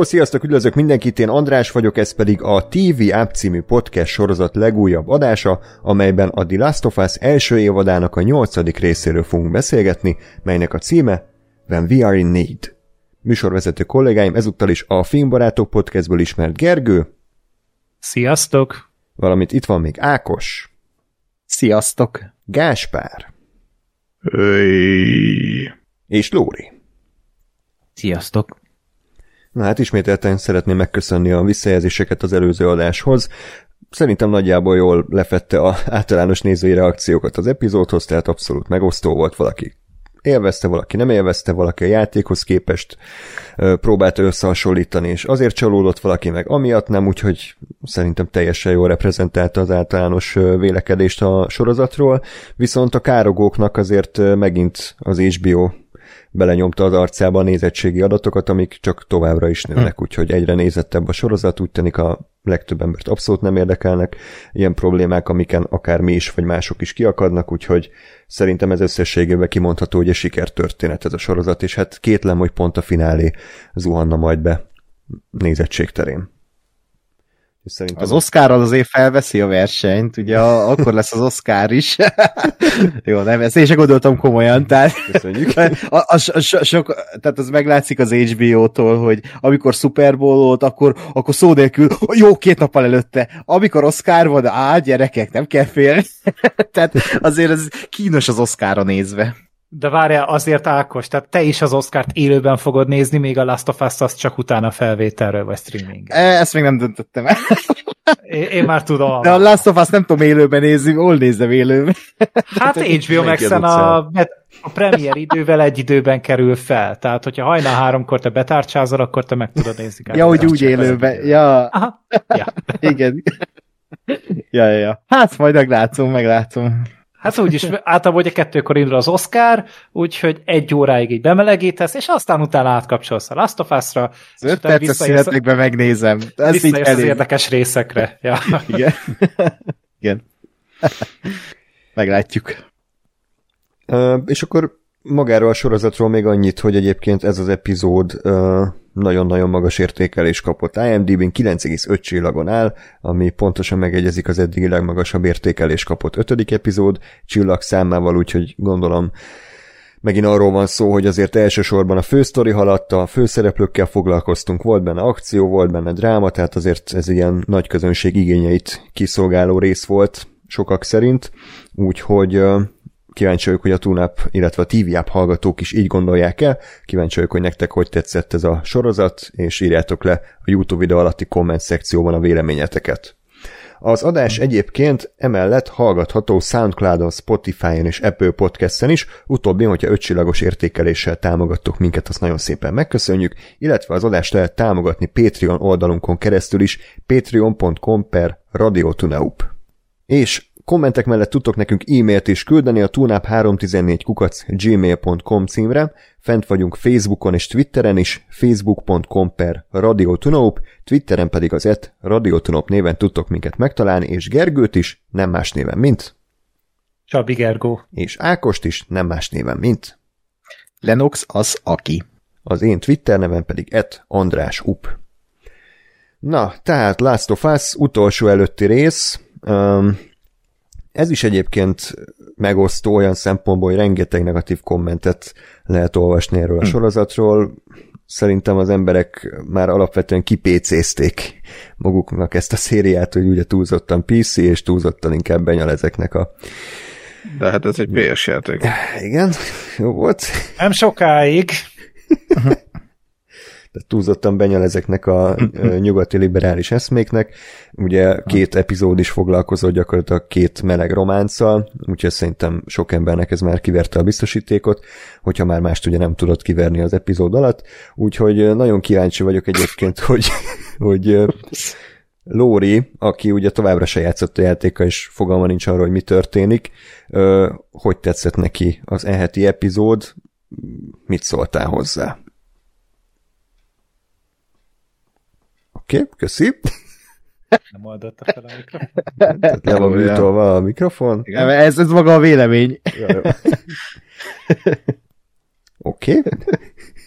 Hello, sziasztok, üdvözlök mindenkit, én András vagyok, ez pedig a TV App című podcast sorozat legújabb adása, amelyben a The Last of Us első évadának a nyolcadik részéről fogunk beszélgetni, melynek a címe When We Are In Need. Műsorvezető kollégáim ezúttal is a Filmbarátok podcastből ismert Gergő. Sziasztok! Valamint itt van még Ákos. Sziasztok! Gáspár. Öy. És Lóri. Sziasztok! Na hát ismételten szeretném megköszönni a visszajelzéseket az előző adáshoz. Szerintem nagyjából jól lefette a általános nézői reakciókat az epizódhoz, tehát abszolút megosztó volt valaki. Élvezte, valaki nem élvezte, valaki a játékhoz képest próbálta összehasonlítani, és azért csalódott valaki meg amiatt nem, úgyhogy szerintem teljesen jól reprezentálta az általános vélekedést a sorozatról, viszont a károgóknak azért megint az HBO belenyomta az arcába a nézettségi adatokat, amik csak továbbra is nőnek, hm. úgyhogy egyre nézettebb a sorozat, úgy tűnik a legtöbb embert abszolút nem érdekelnek ilyen problémák, amiken akár mi is, vagy mások is kiakadnak, úgyhogy szerintem ez összességében kimondható, hogy egy sikertörténet ez a sorozat, és hát kétlem, hogy pont a finálé zuhanna majd be nézettség terén. Szerintem... Az Oscarral azért felveszi a versenyt, ugye a, akkor lesz az Oscar is. Jó, nem, ezt én sem gondoltam komolyan, tehát, Köszönjük. A, a, a, so, sok, tehát az meglátszik az HBO-tól, hogy amikor Super Bowl volt, akkor, akkor szó nélkül, jó, két nappal előtte, amikor Oscar van, á, gyerekek, nem kell félni. tehát azért ez kínos az Oscarra nézve. De várjál, azért Ákos, tehát te is az Oscárt élőben fogod nézni, még a Last of Us-t csak utána felvételről vagy streaming. E, ezt még nem döntöttem el. Én, én már tudom. De a Last of Us nem tudom élőben nézni, hol nézem élőben. Hát HBO max a, a premier idővel egy időben kerül fel. Tehát, hogyha hajnal háromkor te betárcsázol, akkor te meg tudod nézni. Ja, hogy úgy élőben. Ja. Aha. Ja. Igen. Ja, ja, ja. Hát majd meglátszom, meglátszom. Hát úgyis általában ugye kettőkor indul az Oscar, úgyhogy egy óráig így bemelegítesz, és aztán utána átkapcsolsz a Last of Us-ra. Az öt perces szünetekben megnézem. Ez így az érdekes részekre. Ja. Igen. Igen. Meglátjuk. Uh, és akkor magáról a sorozatról még annyit, hogy egyébként ez az epizód nagyon-nagyon magas értékelés kapott. IMDb-n 9,5 csillagon áll, ami pontosan megegyezik az eddigi legmagasabb értékelés kapott ötödik epizód csillag számával, úgyhogy gondolom megint arról van szó, hogy azért elsősorban a fősztori halatta, a főszereplőkkel foglalkoztunk, volt benne akció, volt benne dráma, tehát azért ez ilyen nagy közönség igényeit kiszolgáló rész volt sokak szerint, úgyhogy kíváncsi vagyok, hogy a TuneUp, illetve a TV App hallgatók is így gondolják el. Kíváncsi vagyok, hogy nektek hogy tetszett ez a sorozat, és írjátok le a YouTube videó alatti komment szekcióban a véleményeteket. Az adás egyébként emellett hallgatható Soundcloudon, Spotify-on és Apple Podcast-en is, utóbbi, hogyha ötcsillagos értékeléssel támogattok minket, azt nagyon szépen megköszönjük, illetve az adást lehet támogatni Patreon oldalunkon keresztül is, patreon.com per radiotuneup. És Kommentek mellett tudtok nekünk e-mailt is küldeni a tunap314 kukac gmail.com címre, fent vagyunk Facebookon és Twitteren is, facebook.com per radiotunaup, Twitteren pedig az et radiotunaup néven tudtok minket megtalálni, és Gergőt is, nem más néven, mint Csabi Gergó. És Ákost is, nem más néven, mint Lenox az aki. Az én Twitter nevem pedig et András Up. Na, tehát Last of Us utolsó előtti rész, um, ez is egyébként megosztó olyan szempontból, hogy rengeteg negatív kommentet lehet olvasni erről a hm. sorozatról. Szerintem az emberek már alapvetően kipécézték maguknak ezt a szériát, hogy ugye túlzottan PC, és túlzottan inkább benyal ezeknek a de hát ez egy PS játék. Igen, jó volt. Nem sokáig. tehát túlzottan benyal ezeknek a nyugati liberális eszméknek. Ugye két epizód is foglalkozott gyakorlatilag két meleg románccal, úgyhogy szerintem sok embernek ez már kiverte a biztosítékot, hogyha már mást ugye nem tudott kiverni az epizód alatt. Úgyhogy nagyon kíváncsi vagyok egyébként, hogy, hogy Lóri, aki ugye továbbra se játszott a játéka, és fogalma nincs arról, hogy mi történik, hogy tetszett neki az eheti epizód, mit szóltál hozzá? Oké, okay, köszi. Nem oldotta fel a mikrofon. Le van műtolva a mikrofon. Igen, ez, ez maga a vélemény. Oké. Okay.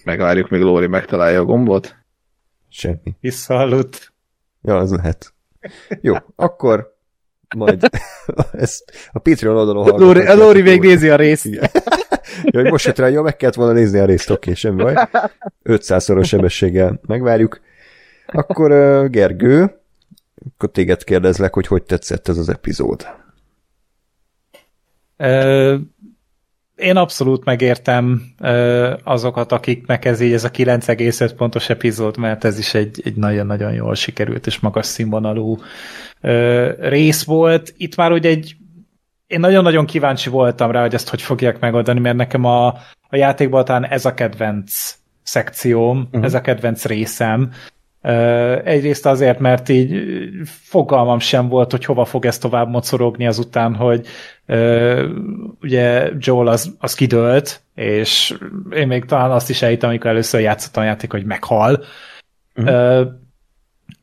Megvárjuk, még Lóri megtalálja a gombot. Semmi. Visszahalludt. Ja, az lehet. Jó, akkor majd ezt a Patreon oldalon hallgatok. Lóri, a Lóri még nézi a részt. Igen. Jó, hogy most jött rá, jó, meg kellett volna nézni a részt, oké, semmi baj. 500-szoros sebességgel megvárjuk. Akkor Gergő, akkor téged kérdezlek, hogy hogy tetszett ez az epizód. Én abszolút megértem azokat, akiknek ez így ez a 9,5 pontos epizód, mert ez is egy, egy nagyon-nagyon jól sikerült és magas színvonalú rész volt. Itt már ugye egy én nagyon-nagyon kíváncsi voltam rá, hogy ezt hogy fogják megoldani, mert nekem a, a játékban talán ez a kedvenc szekcióm, uh-huh. ez a kedvenc részem, Egyrészt azért, mert így fogalmam sem volt, hogy hova fog ez tovább mocorogni azután, hogy ugye Joel az, az kidőlt, és én még talán azt is elhittem, amikor először játszottam a játék, hogy meghal. Uh-huh.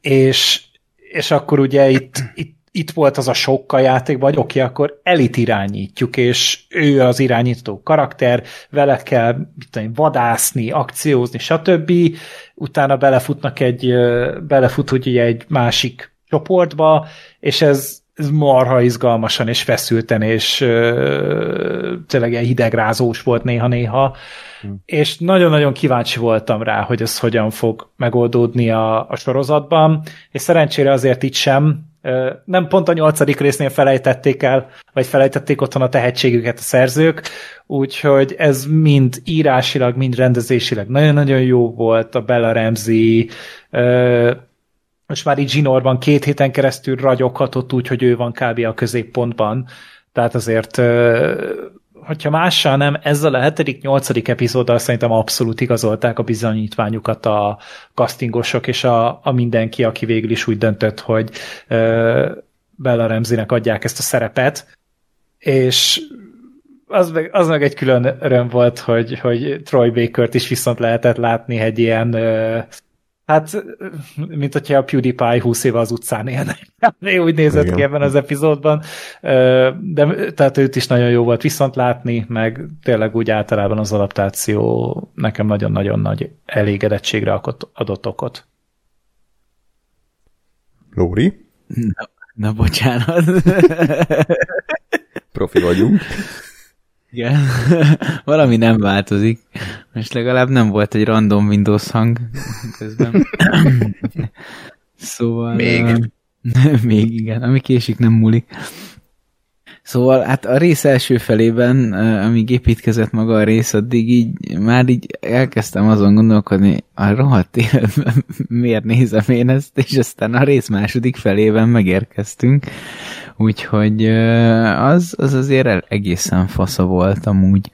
És, és akkor ugye itt, itt itt volt az a sok a játékban, hogy oké, okay, akkor elit irányítjuk, és ő az irányító karakter, vele kell tudom, vadászni, akciózni, stb. Utána belefutnak egy, belefut ugye egy másik csoportba, és ez, ez marha izgalmasan és feszülten, és ö, tényleg egy hidegrázós volt néha-néha, hmm. és nagyon-nagyon kíváncsi voltam rá, hogy ez hogyan fog megoldódni a, a sorozatban, és szerencsére azért itt sem, nem pont a nyolcadik résznél felejtették el, vagy felejtették otthon a tehetségüket a szerzők, úgyhogy ez mind írásilag, mind rendezésileg nagyon-nagyon jó volt, a Bella Ramsey, most már így Zsinorban két héten keresztül ragyoghatott úgy, hogy ő van kb. a középpontban, tehát azért hogyha mással nem, ezzel a hetedik, nyolcadik epizóddal szerintem abszolút igazolták a bizonyítványukat a castingosok és a, a mindenki, aki végül is úgy döntött, hogy uh, Bella Remzinek adják ezt a szerepet, és az meg, az meg egy külön öröm volt, hogy, hogy Troy Baker-t is viszont lehetett látni egy ilyen uh, Hát, mint hogyha a PewDiePie 20 éve az utcán élne. úgy nézett Igen. ki ebben az epizódban. De tehát őt is nagyon jó volt viszont látni, meg tényleg úgy általában az adaptáció nekem nagyon-nagyon nagy elégedettségre adott okot. Lóri? Na, na bocsánat. Profi vagyunk. Igen, valami nem változik. Most legalább nem volt egy random Windows hang közben. szóval... Még. Uh, még igen, ami késik nem múlik. Szóval hát a rész első felében, amíg építkezett maga a rész, addig így már így elkezdtem azon gondolkodni, a rohadt életben miért nézem én ezt, és aztán a rész második felében megérkeztünk, úgyhogy az, az azért egészen fasza volt amúgy.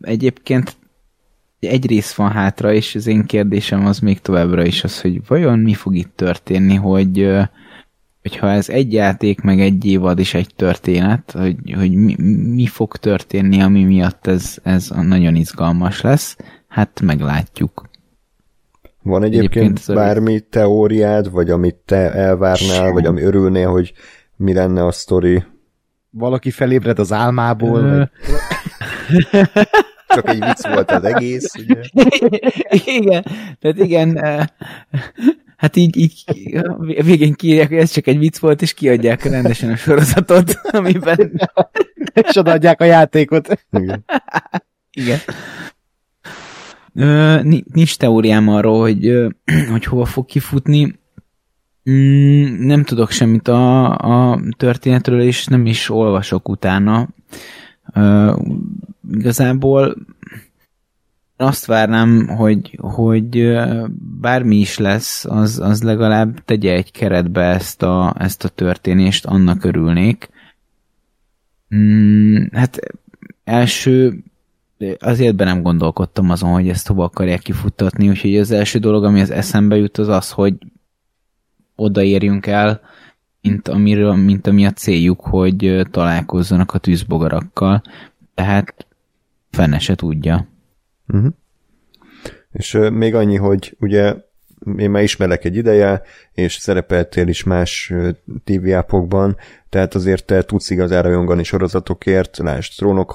Egyébként egy rész van hátra, és az én kérdésem az még továbbra is az, hogy vajon mi fog itt történni, hogy hogyha ez egy játék, meg egy évad is egy történet, hogy, hogy mi, mi fog történni, ami miatt ez, ez nagyon izgalmas lesz, hát meglátjuk. Van egyébként, egyébként bármi teóriád, vagy amit te elvárnál, vagy ami örülnél, hogy mi lenne a sztori? Valaki felébred az álmából? Csak egy vicc volt az egész, ugye? Igen, tehát igen, hát így, így végén kiírják, hogy ez csak egy vicc volt, és kiadják rendesen a sorozatot, amiben... és odaadják a játékot. Igen. Igen. Ö, nincs teóriám arról, hogy, hogy hova fog kifutni. Mm, nem tudok semmit a, a történetről, és nem is olvasok utána. Ö, igazából azt várnám, hogy, hogy bármi is lesz, az, az legalább tegye egy keretbe ezt a, ezt a történést, annak örülnék. Mm, hát első azért be nem gondolkodtam azon, hogy ezt hova akarják kifuttatni, úgyhogy az első dolog, ami az eszembe jut, az az, hogy odaérjünk el, mint, amiről, mint ami a céljuk, hogy találkozzanak a tűzbogarakkal. Tehát fene se tudja. Uh-huh. És uh, még annyi, hogy ugye én már ismerek egy ideje, és szerepeltél is más TV ápokban, tehát azért te tudsz igazán rajongani sorozatokért, lásd Trónok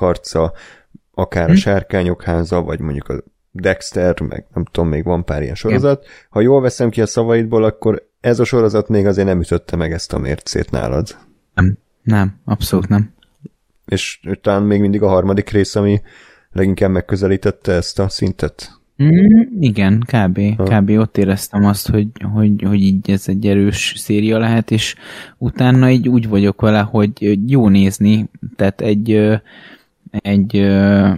akár a hm? Sárkányok háza, vagy mondjuk a Dexter, meg nem tudom, még van pár ilyen sorozat. Ha jól veszem ki a szavaidból, akkor ez a sorozat még azért nem ütötte meg ezt a mércét nálad. Nem, nem, abszolút nem. És talán még mindig a harmadik rész, ami leginkább megközelítette ezt a szintet. Mm, igen, kb. kb. ott éreztem azt, hogy, hogy, hogy így ez egy erős széria lehet, és utána így úgy vagyok vele, hogy jó nézni, tehát egy, egy ö,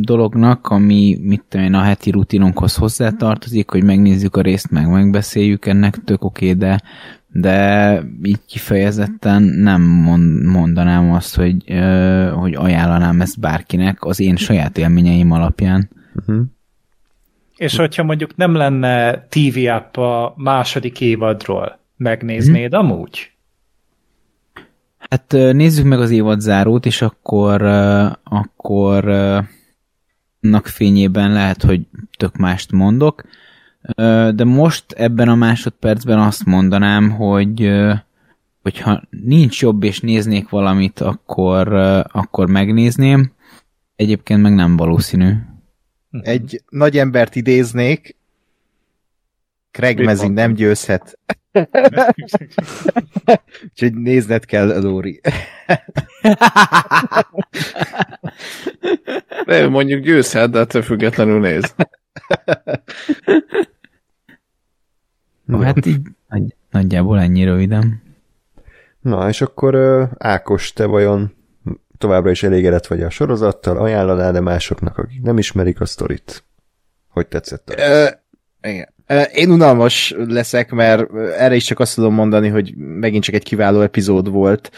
dolognak, ami mit tudom én, a heti rutinunkhoz hozzátartozik, hogy megnézzük a részt, meg megbeszéljük, ennek tök oké, de, de így kifejezetten nem mond, mondanám azt, hogy, ö, hogy ajánlanám ezt bárkinek az én saját élményeim alapján. Uh-huh. És hogyha mondjuk nem lenne TV app a második évadról, megnéznéd hmm. amúgy? Hát nézzük meg az évad zárót, és akkor, akkor annak fényében lehet, hogy tök mást mondok, de most ebben a másodpercben azt mondanám, hogy hogyha nincs jobb és néznék valamit, akkor, akkor megnézném. Egyébként meg nem valószínű. Egy nagy embert idéznék, Craig Mezin nem győzhet. Úgyhogy nézned kell, Lóri. De mondjuk győzhet, de ettől függetlenül néz. No. Hát így nagy, nagyjából ennyi röviden. Na, és akkor Ákos, te vajon továbbra is elégedett vagy a sorozattal, ajánlanád de másoknak, akik nem ismerik a sztorit? Hogy tetszett? a- Ö, igen. Én unalmas leszek, mert erre is csak azt tudom mondani, hogy megint csak egy kiváló epizód volt,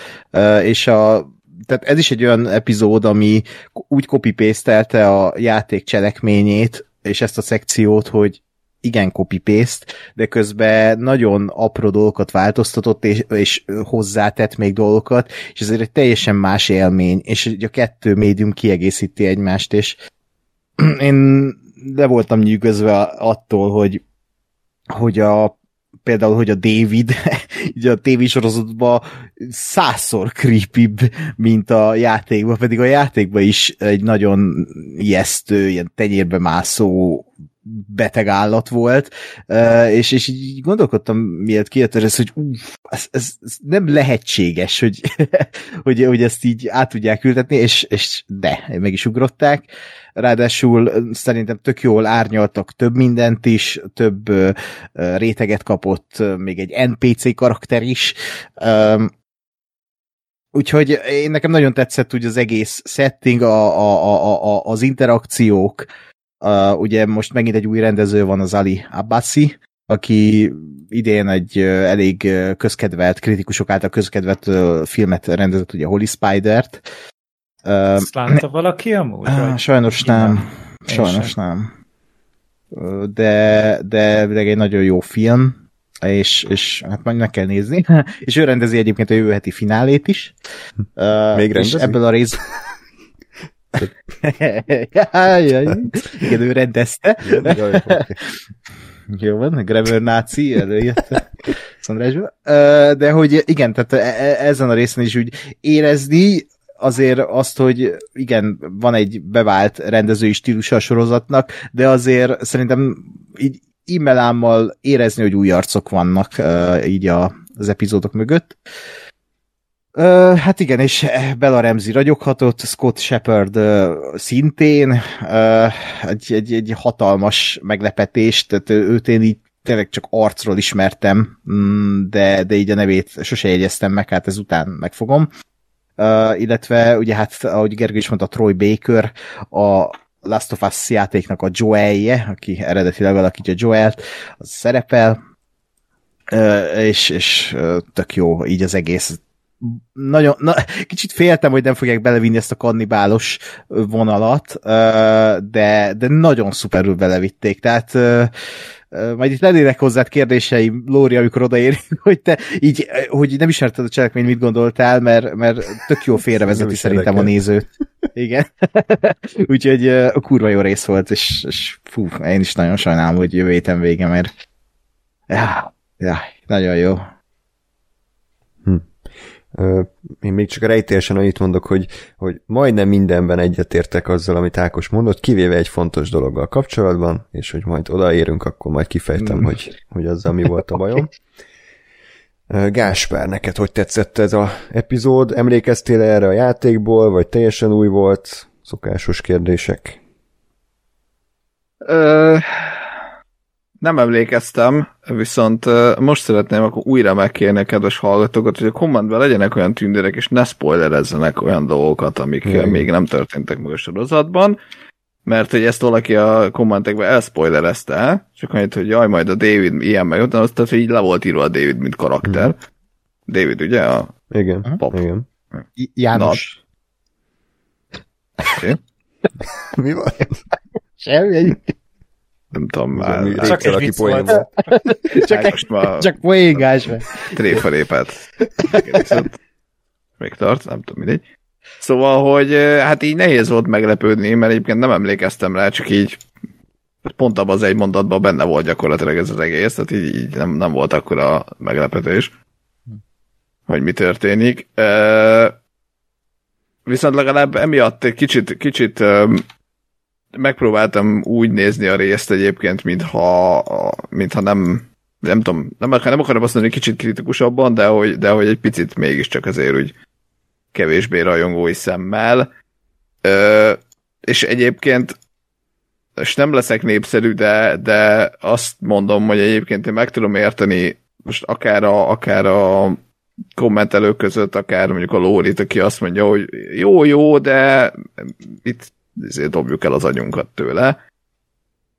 és a tehát ez is egy olyan epizód, ami úgy copy a játék cselekményét, és ezt a szekciót, hogy igen copy-paste, de közben nagyon apró dolgokat változtatott, és, és hozzátett még dolgokat, és ezért egy teljesen más élmény, és a kettő médium kiegészíti egymást, és én le voltam nyűgözve attól, hogy, hogy a például, hogy a David így a tévésorozatban százszor creepybb, mint a játékban, pedig a játékban is egy nagyon ijesztő, ilyen tenyérbe mászó beteg állat volt, és, és így gondolkodtam, miért kijött ez, hogy uff, ez, ez, nem lehetséges, hogy, hogy, hogy ezt így át tudják ültetni, és, és de, meg is ugrották. Ráadásul szerintem tök jól árnyaltak több mindent is, több réteget kapott, még egy NPC karakter is. Úgyhogy én nekem nagyon tetszett úgy az egész setting, a, a, a, a, az interakciók, Uh, ugye most megint egy új rendező van, az Ali Abbasi, aki idén egy uh, elég uh, közkedvelt, kritikusok által közkedvelt uh, filmet rendezett, ugye Holy Spider-t. Uh, Ezt látta valaki amúgy? vagy? sajnos nem. Én Sajnos sem. nem. De, de, de egy nagyon jó film, és, és hát majd meg kell nézni. és ő rendezi egyébként a jövő heti finálét is. Uh, Még és rendezi? ebből a rész... Igen, ő rendezte. Jaj, oké. Jó van, Grammar náci előjött Szandrásba. Ö, De hogy igen, tehát e- e- ezen a részen is úgy érezni azért azt, hogy igen, van egy bevált rendezői stílusa a sorozatnak, de azért szerintem így immelámmal érezni, hogy új arcok vannak így a, az epizódok mögött. Hát igen, és Bella Ramsey ragyoghatott, Scott Shepard ö, szintén, ö, egy, egy, egy hatalmas meglepetés, tehát őt én így tényleg csak arcról ismertem, mm, de, de így a nevét sose jegyeztem meg, hát ezután megfogom. Uh, illetve ugye hát, ahogy Gergő is mondta, Troy Baker, a Last of Us játéknak a Joelje, aki eredetileg alakítja Joelt, az szerepel, uh, és, és uh, tök jó így az egész. Nagyon, na, kicsit féltem, hogy nem fogják belevinni ezt a kannibálos vonalat, de, de nagyon szuperül belevitték, tehát majd itt lennének hozzád kérdéseim, Lóri, amikor odaérünk, hogy te így, hogy nem ismerted a cselekményt, mit gondoltál, mert, mert tök jó félrevezeti szerintem a érdekel. nézőt. Igen. Úgyhogy a kurva jó rész volt, és, és fú, én is nagyon sajnálom, hogy jövő héten vége, mert ja, ja, nagyon jó. Ö, Én még csak rejtélyesen annyit mondok, hogy, hogy majdnem mindenben egyetértek azzal, amit Ákos mondott, kivéve egy fontos dologgal kapcsolatban, és hogy majd odaérünk, akkor majd kifejtem, hogy, hogy azzal mi volt a bajom. Gáspár, neked hogy tetszett ez a epizód? Emlékeztél erre a játékból, vagy teljesen új volt? Szokásos kérdések. Ö, nem emlékeztem, viszont most szeretném akkor újra megkérni a kedves hallgatókat, hogy a kommentben legyenek olyan tündérek, és ne spoilerezzenek olyan dolgokat, amik Igen. Igen. még nem történtek meg a sorozatban, mert hogy ezt valaki a kommentekben elspoilerezte, csak annyit, hogy jaj, majd a David ilyen meg utána, tehát, hogy így le volt írva a David, mint karakter. Mhm. David, ugye? A Igen, Pap. igen. J- János. Mi van? Semmi, egy, nem tudom már. Mi- Csak egy aki poén volt. csak, most már csak poéngás. tréfarépát egészet. Még tart, nem tudom, mindegy. Szóval, hogy hát így nehéz volt meglepődni, mert egyébként nem emlékeztem rá, csak így pont abban az egy mondatban benne volt gyakorlatilag ez az egész, tehát így, így nem, nem volt akkora meglepetés, hogy mi történik. Viszont legalább emiatt egy kicsit, kicsit megpróbáltam úgy nézni a részt egyébként, mintha, mintha nem, nem tudom, nem, nem akarom azt mondani, hogy kicsit kritikusabban, de hogy, de hogy egy picit mégiscsak azért úgy kevésbé rajongói szemmel. Ö, és egyébként és nem leszek népszerű, de, de azt mondom, hogy egyébként én meg tudom érteni most akár a, akár a kommentelők között, akár mondjuk a Lórit, aki azt mondja, hogy jó, jó, de itt ezért dobjuk el az agyunkat tőle.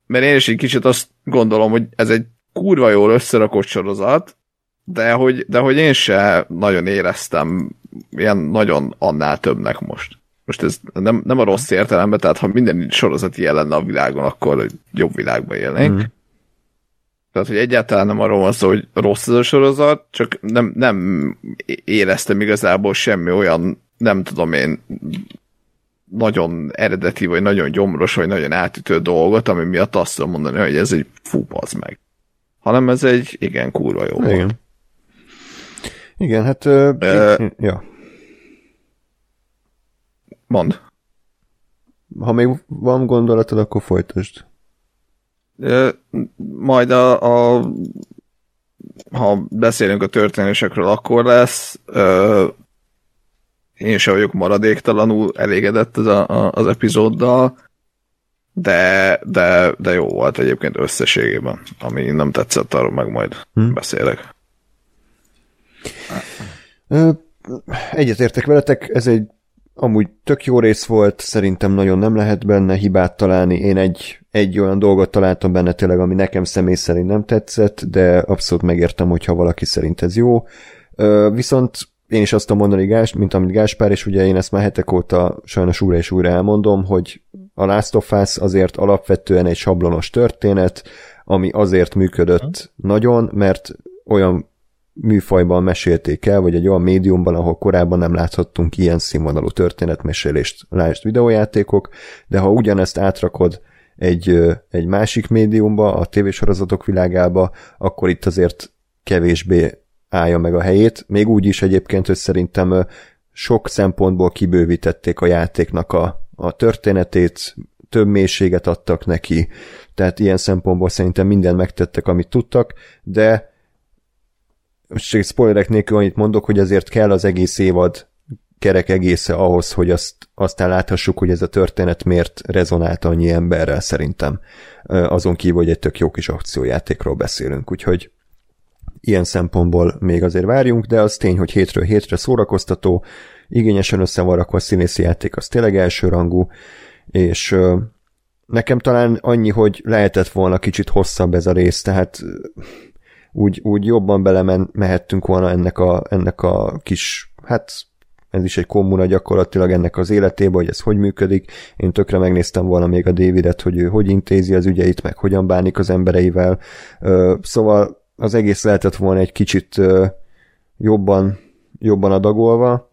Mert én is egy kicsit azt gondolom, hogy ez egy kurva jól összerakott sorozat, de hogy, de hogy én se nagyon éreztem ilyen nagyon annál többnek most. Most ez nem, nem a rossz értelemben, tehát ha minden sorozat ilyen lenne a világon, akkor jobb világban élnénk. Mm. Tehát, hogy egyáltalán nem arról van szó, hogy rossz ez a sorozat, csak nem, nem éreztem igazából semmi olyan, nem tudom én, nagyon eredeti, vagy nagyon gyomros, vagy nagyon átütő dolgot, ami miatt azt tudom mondani, hogy ez egy fú, meg. Hanem ez egy igen kurva jó volt. Igen. Igen, hát... Ö, Ö, ja. Mond. Ha még van gondolatod, akkor folytasd. Ö, Majd a, a ha beszélünk a történésekről, akkor lesz. Ö, Én sem vagyok maradéktalanul elégedett ez a, a, az epizóddal, de, de, de jó volt egyébként összességében. Ami nem tetszett, arról meg majd Hm. hm. beszélek. Egyetértek veletek, ez egy amúgy tök jó rész volt, szerintem nagyon nem lehet benne hibát találni. Én egy, egy olyan dolgot találtam benne tényleg, ami nekem személy szerint nem tetszett, de abszolút megértem, hogyha valaki szerint ez jó. Viszont én is azt tudom mondani, Gás, mint amit Gáspár, és ugye én ezt már hetek óta sajnos újra és újra elmondom, hogy a Last of Us azért alapvetően egy sablonos történet, ami azért működött nagyon, mert olyan műfajban mesélték el, vagy egy olyan médiumban, ahol korábban nem láthattunk ilyen színvonalú történetmesélést, lásd videójátékok, de ha ugyanezt átrakod egy, egy másik médiumba, a tévésorozatok világába, akkor itt azért kevésbé állja meg a helyét. Még úgy is egyébként, hogy szerintem sok szempontból kibővítették a játéknak a, a történetét, több mélységet adtak neki, tehát ilyen szempontból szerintem mindent megtettek, amit tudtak, de most spoilerek nélkül annyit mondok, hogy azért kell az egész évad kerek egésze ahhoz, hogy azt, aztán láthassuk, hogy ez a történet miért rezonált annyi emberrel szerintem. Azon kívül, hogy egy tök jó kis akciójátékról beszélünk, úgyhogy ilyen szempontból még azért várjunk, de az tény, hogy hétről hétre szórakoztató, igényesen össze van rakva a színészi játék, az tényleg elsőrangú, és nekem talán annyi, hogy lehetett volna kicsit hosszabb ez a rész, tehát úgy, úgy jobban belemehettünk volna ennek a, ennek a kis, hát ez is egy kommuna gyakorlatilag ennek az életébe, hogy ez hogy működik. Én tökre megnéztem volna még a Davidet, hogy ő hogy intézi az ügyeit, meg hogyan bánik az embereivel. Szóval az egész lehetett volna egy kicsit jobban, jobban adagolva,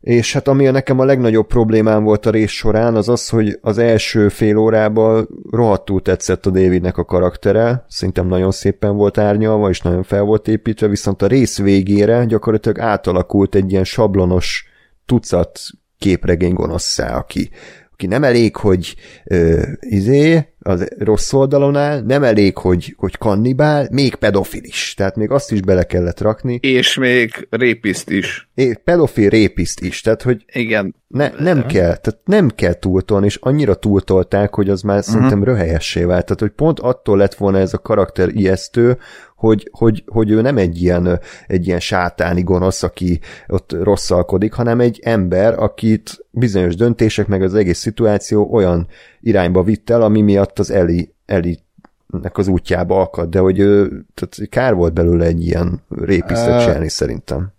És hát ami nekem a legnagyobb problémám volt a rész során, az az, hogy az első fél órában rohadtul tetszett a Davidnek a karaktere, szerintem nagyon szépen volt árnyalva, és nagyon fel volt építve, viszont a rész végére gyakorlatilag átalakult egy ilyen sablonos tucat képregény gonoszszá, aki, aki nem elég, hogy ö, izé, az rossz oldalon áll, nem elég, hogy, hogy kannibál, még pedofil is. Tehát még azt is bele kellett rakni. És még répiszt is. É, pedofil répiszt is, tehát hogy Igen. ne, nem kell, tehát nem kell túltolni, és annyira túltolták, hogy az már uh-huh. szerintem röhelyessé vált. Tehát, hogy pont attól lett volna ez a karakter ijesztő, hogy, hogy, hogy ő nem egy ilyen, egy ilyen sátáni gonosz, aki ott rosszalkodik, hanem egy ember, akit bizonyos döntések, meg az egész szituáció olyan irányba vitt el, ami miatt az Eli, Eli nek az útjába akad, de hogy ő, tehát kár volt belőle egy ilyen répisztet csinálni szerintem.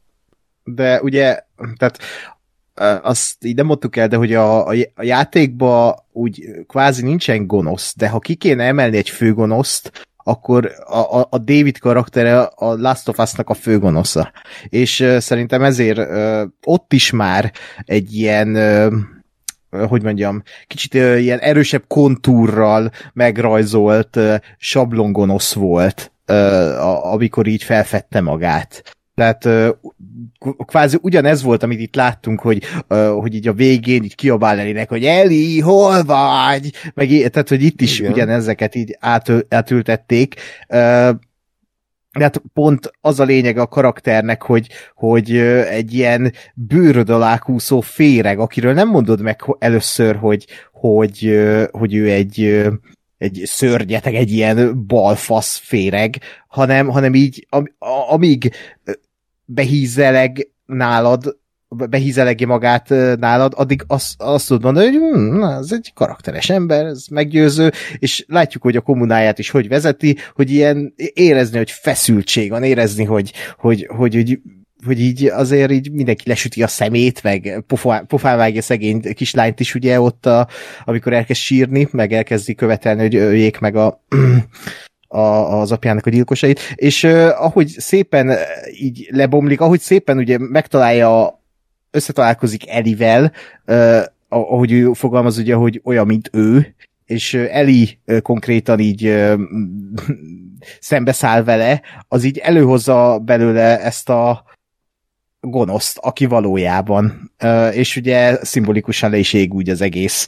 de ugye, tehát azt így nem mondtuk el, de hogy a, a a játékban úgy kvázi nincsen gonosz, de ha ki kéne emelni egy főgonoszt, akkor a, a, a David karaktere a Last of Us-nak a főgonosza. És ö, szerintem ezért ö, ott is már egy ilyen ö, hogy mondjam, kicsit ö, ilyen erősebb kontúrral megrajzolt ö, sablongonosz volt, a, amikor így felfedte magát. Tehát kvázi ugyanez volt, amit itt láttunk, hogy, hogy így a végén így kiabál elének, hogy Eli, hol vagy? Meg, tehát, hogy itt is Igen. ugyanezeket így átö, átültették. De hát pont az a lényeg a karakternek, hogy, hogy egy ilyen bőröd alá kúszó féreg, akiről nem mondod meg először, hogy, hogy, hogy ő egy, egy szörnyeteg, egy ilyen balfasz féreg, hanem, hanem így, am, amíg behízeleg nálad, behízelegi magát nálad, addig azt, azt tudod mondani, hogy hm, ez egy karakteres ember, ez meggyőző, és látjuk, hogy a kommunáját is hogy vezeti, hogy ilyen érezni, hogy feszültség van, érezni, hogy, hogy, hogy, hogy hogy így azért így mindenki lesüti a szemét, meg pofá- pofán vágja szegény kislányt is ugye ott, a, amikor elkezd sírni, meg elkezdi követelni, hogy öljék meg a, a, az apjának a gyilkosait, és uh, ahogy szépen így lebomlik, ahogy szépen ugye megtalálja, összetalálkozik Elivel, uh, ahogy ő fogalmaz ugye, hogy olyan, mint ő, és Eli konkrétan így szembeszáll vele, az így előhozza belőle ezt a gonoszt, aki valójában. És ugye szimbolikusan le is ég úgy az egész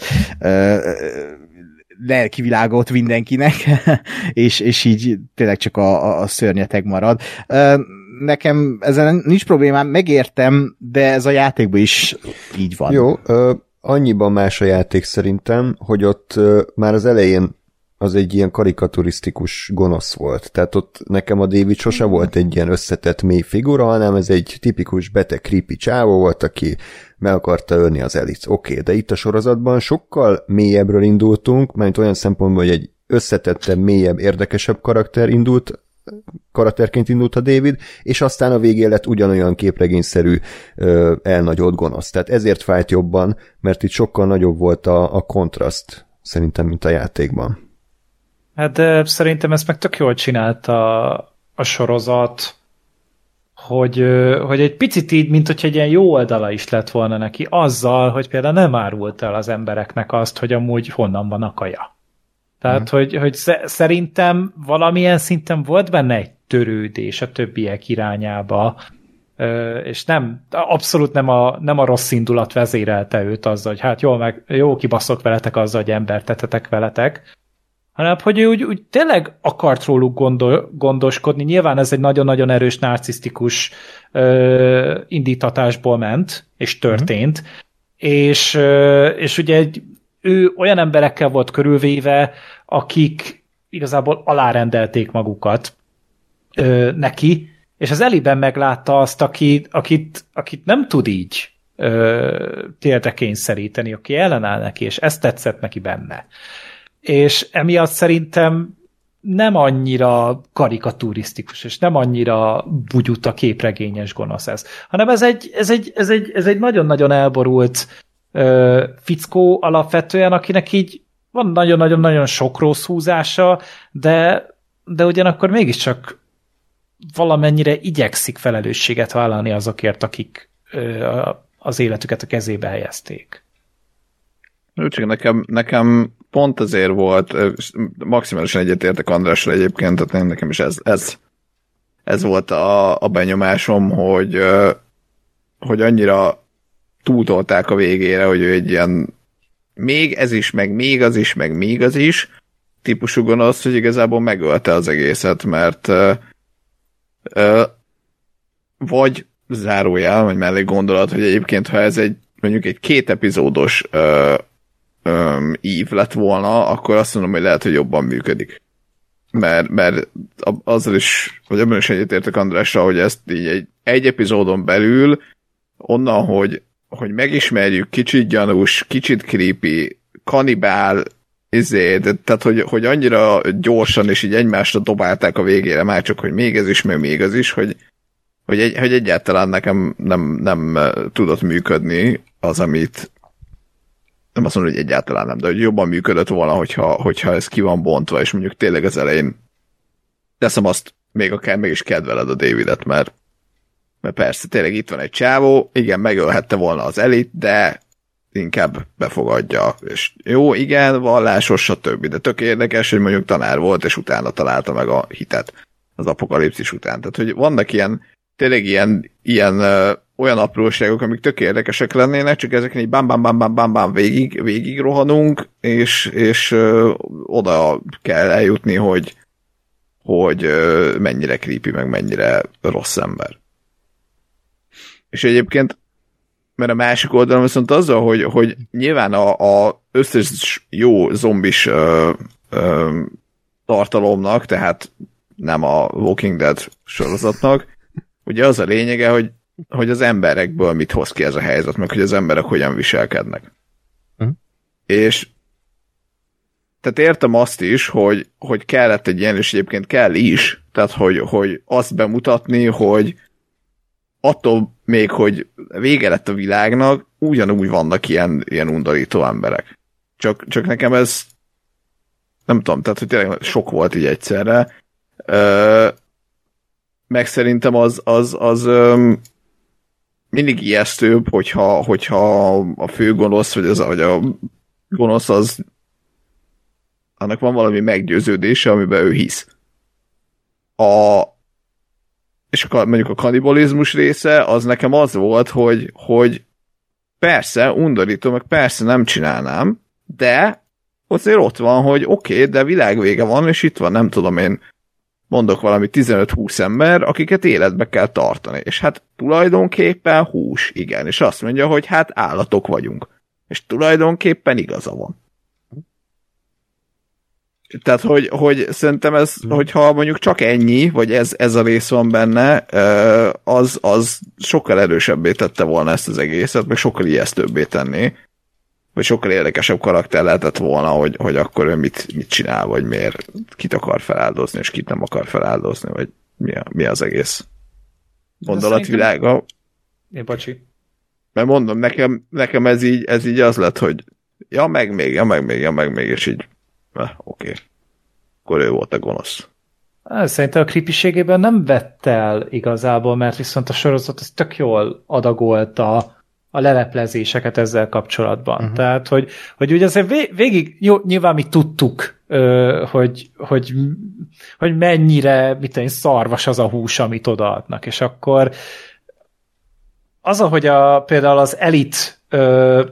uh, lelkivilágot mindenkinek, és, és így tényleg csak a, a szörnyeteg marad. Nekem ezzel nincs problémám, megértem, de ez a játékban is így van. Jó, annyiban más a játék szerintem, hogy ott már az elején az egy ilyen karikaturisztikus gonosz volt. Tehát ott nekem a David sose volt egy ilyen összetett mély figura, hanem ez egy tipikus beteg creepy csávó volt, aki meg akarta ölni az elit. Oké, okay, de itt a sorozatban sokkal mélyebbről indultunk, mert olyan szempontból, hogy egy összetettebb, mélyebb, érdekesebb karakter indult, karakterként indult a David, és aztán a végén lett ugyanolyan képregényszerű elnagyolt gonosz. Tehát ezért fájt jobban, mert itt sokkal nagyobb volt a, a kontraszt, szerintem, mint a játékban. Hát de szerintem ezt meg tök jól csinálta a sorozat, hogy, hogy egy picit így, mint hogy egy ilyen jó oldala is lett volna neki, azzal, hogy például nem árult el az embereknek azt, hogy amúgy honnan van a kaja. Tehát, mm. hogy, hogy sze- szerintem valamilyen szinten volt benne egy törődés a többiek irányába, és nem, abszolút nem a, nem a rossz indulat vezérelte őt azzal, hogy hát jól, meg, jó kibaszok veletek azzal, hogy embert tetetek veletek, hanem hogy ő úgy, úgy tényleg akart róluk gondol, gondoskodni. Nyilván ez egy nagyon-nagyon erős narcisztikus ö, indítatásból ment, és történt, mm. és, ö, és ugye egy, ő olyan emberekkel volt körülvéve, akik igazából alárendelték magukat ö, neki, és az Eliben meglátta azt, akit, akit, akit nem tud így ö, térdre kényszeríteni, aki ellenáll neki, és ez tetszett neki benne és emiatt szerintem nem annyira karikaturisztikus, és nem annyira bugyuta képregényes gonosz ez, hanem ez egy, ez egy, ez egy, ez egy nagyon-nagyon elborult ö, fickó alapvetően, akinek így van nagyon-nagyon-nagyon sok rossz húzása, de, de ugyanakkor mégiscsak valamennyire igyekszik felelősséget vállalni azokért, akik ö, az életüket a kezébe helyezték. Csak nekem, nekem pont azért volt, maximálisan egyetértek Andrással egyébként, tehát nekem is ez, ez, ez volt a, a benyomásom, hogy, hogy annyira túltolták a végére, hogy ő egy ilyen még ez is, meg még az is, meg még az is típusú gonosz, hogy igazából megölte az egészet, mert ö, vagy zárójel, vagy mellé gondolat, hogy egyébként, ha ez egy mondjuk egy két epizódos ö, ív lett volna, akkor azt mondom, hogy lehet, hogy jobban működik. Mert, mert azzal is, vagy ebben is egyetértek Andrással, hogy ezt így egy, egy epizódon belül onnan, hogy, hogy megismerjük, kicsit gyanús, kicsit creepy, kanibál, izé, tehát hogy, hogy annyira gyorsan és így egymásra dobálták a végére, már csak, hogy még ez is, meg még az is, hogy, hogy, egy, hogy egyáltalán nekem nem, nem tudott működni az, amit nem azt mondom, hogy egyáltalán nem, de hogy jobban működött volna, hogyha, hogyha ez ki van bontva, és mondjuk tényleg az elején teszem azt, még akár meg is kedveled a Davidet, mert, mert persze, tényleg itt van egy csávó, igen, megölhette volna az elit, de inkább befogadja, és jó, igen, vallásos, stb. De tök érdekes, hogy mondjuk tanár volt, és utána találta meg a hitet az apokalipszis után. Tehát, hogy vannak ilyen, tényleg ilyen, ilyen olyan apróságok, amik tök érdekesek lennének, csak ezeken így bám, bám, bám, bám, bám, bám végig, végig rohanunk, és, és ö, oda kell eljutni, hogy, hogy ö, mennyire creepy, meg mennyire rossz ember. És egyébként mert a másik oldalon viszont azzal, hogy, hogy nyilván a, a összes jó zombis ö, ö, tartalomnak, tehát nem a Walking Dead sorozatnak, ugye az a lényege, hogy, hogy az emberekből mit hoz ki ez a helyzet, meg hogy az emberek hogyan viselkednek. Mhm. És tehát értem azt is, hogy, hogy kellett egy ilyen, és egyébként kell is, tehát hogy, hogy azt bemutatni, hogy attól még, hogy vége lett a világnak, ugyanúgy vannak ilyen, ilyen undorító emberek. Csak, csak nekem ez nem tudom, tehát hogy tényleg sok volt így egyszerre. Ö, meg szerintem az, az, az ö, mindig ijesztőbb, hogyha, hogyha a fő gonosz, vagy, az, vagy a gonosz az annak van valami meggyőződése, amiben ő hisz. A, és a, mondjuk a kanibalizmus része, az nekem az volt, hogy, hogy persze, undorító, meg persze nem csinálnám, de azért ott van, hogy oké, okay, de világvége van, és itt van, nem tudom én, mondok valami 15-20 ember, akiket életbe kell tartani. És hát tulajdonképpen hús, igen. És azt mondja, hogy hát állatok vagyunk. És tulajdonképpen igaza van. Tehát, hogy, hogy szerintem ez, hogyha mondjuk csak ennyi, vagy ez, ez a rész van benne, az, az sokkal erősebbé tette volna ezt az egészet, meg sokkal ijesztőbbé tenni, vagy sokkal érdekesebb karakter lehetett volna, hogy, hogy akkor ő mit, mit csinál, vagy miért, kit akar feláldozni, és kit nem akar feláldozni, vagy mi, a, mi az egész gondolatvilága. Én bocsi. Mert mondom, nekem, nekem ez, így, ez így az lett, hogy ja, meg még, ja, meg még, ja, meg még, és így oké. Okay. Akkor ő volt a gonosz. Szerintem a kripiségében nem vett el igazából, mert viszont a sorozat az tök jól adagolta a leleplezéseket ezzel kapcsolatban. Uh-huh. Tehát, hogy, hogy ugye azért végig, jó, nyilván mi tudtuk, hogy, hogy, hogy mennyire, mit tudom, szarvas az a hús, amit odaadnak, és akkor az, ahogy a, például az elit ö,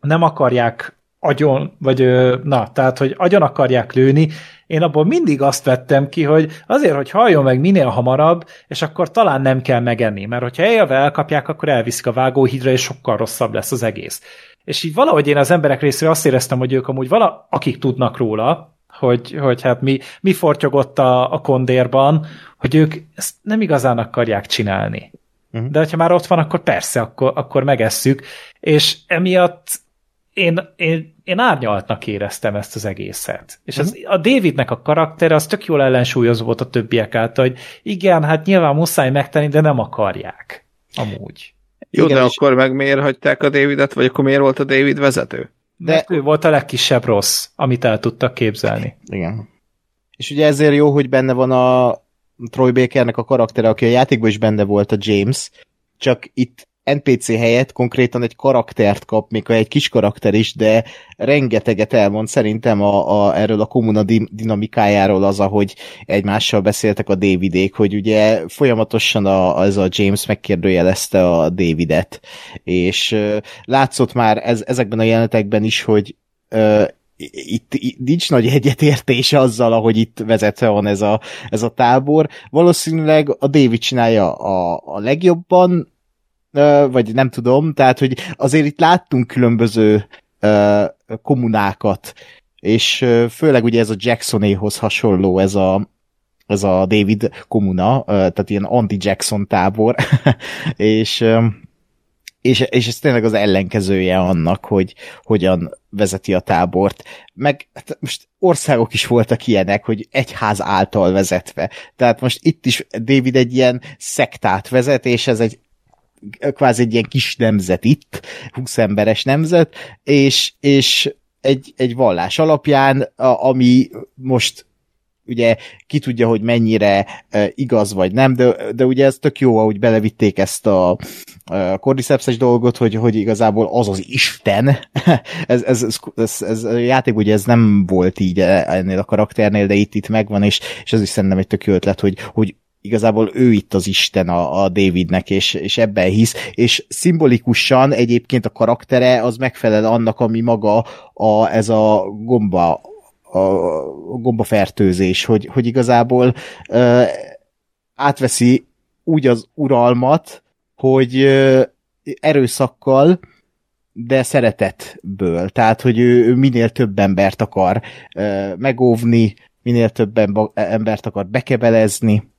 nem akarják agyon, vagy na, tehát, hogy agyon akarják lőni, én abból mindig azt vettem ki, hogy azért, hogy halljon meg minél hamarabb, és akkor talán nem kell megenni, mert hogyha élve elkapják, akkor elviszik a vágóhídra, és sokkal rosszabb lesz az egész. És így valahogy én az emberek részéről azt éreztem, hogy ők amúgy vala, akik tudnak róla, hogy, hogy hát mi, mi fortyogott a, a kondérban, hogy ők ezt nem igazán akarják csinálni. Uh-huh. De hogyha már ott van, akkor persze, akkor, akkor megesszük, és emiatt én, én, én árnyaltnak éreztem ezt az egészet. És az, a Davidnek a karaktere az tök jól ellensúlyozó volt a többiek által, hogy igen, hát nyilván muszáj megtenni, de nem akarják. Amúgy. Jó, Igen, de és- akkor meg miért hagyták a Davidet, vagy akkor miért volt a David vezető? De Mert ő volt a legkisebb rossz, amit el tudtak képzelni. Igen. És ugye ezért jó, hogy benne van a Troy Bakernek a karaktere, aki a játékban is benne volt, a James, csak itt NPC helyett konkrétan egy karaktert kap, még egy kis karakter is, de rengeteget elmond szerintem a, a, erről a kommuna dinamikájáról az, ahogy egymással beszéltek a Davidék, hogy ugye folyamatosan a, ez a James megkérdőjelezte a Davidet, és uh, látszott már ez, ezekben a jelenetekben is, hogy uh, itt, itt nincs nagy egyetértés azzal, ahogy itt vezetve van ez a, ez a tábor. Valószínűleg a David csinálja a, a legjobban, vagy nem tudom, tehát, hogy azért itt láttunk különböző kommunákat, és főleg ugye ez a Jacksonéhoz hasonló, ez a, ez a David komuna, tehát ilyen anti-Jackson tábor, és és, és ez tényleg az ellenkezője annak, hogy hogyan vezeti a tábort. Meg hát most országok is voltak ilyenek, hogy egyház által vezetve. Tehát most itt is David egy ilyen szektát vezet, és ez egy kvázi egy ilyen kis nemzet itt, 20 emberes nemzet, és, és egy, egy vallás alapján, ami most ugye ki tudja, hogy mennyire uh, igaz vagy nem, de, de ugye ez tök jó, ahogy belevitték ezt a, a cordyceps dolgot, hogy, hogy igazából az az Isten. ez, ez, ez, ez, ez, a játék ugye ez nem volt így ennél a karakternél, de itt itt megvan, és, és ez is szerintem egy tök jó ötlet, hogy, hogy igazából ő itt az Isten a, a Davidnek, és, és ebben hisz, és szimbolikusan egyébként a karaktere az megfelel annak, ami maga a, ez a gomba a gombafertőzés, hogy, hogy igazából ö, átveszi úgy az uralmat, hogy ö, erőszakkal, de szeretetből. Tehát, hogy ő, ő minél több embert akar ö, megóvni, minél több embert akar bekebelezni,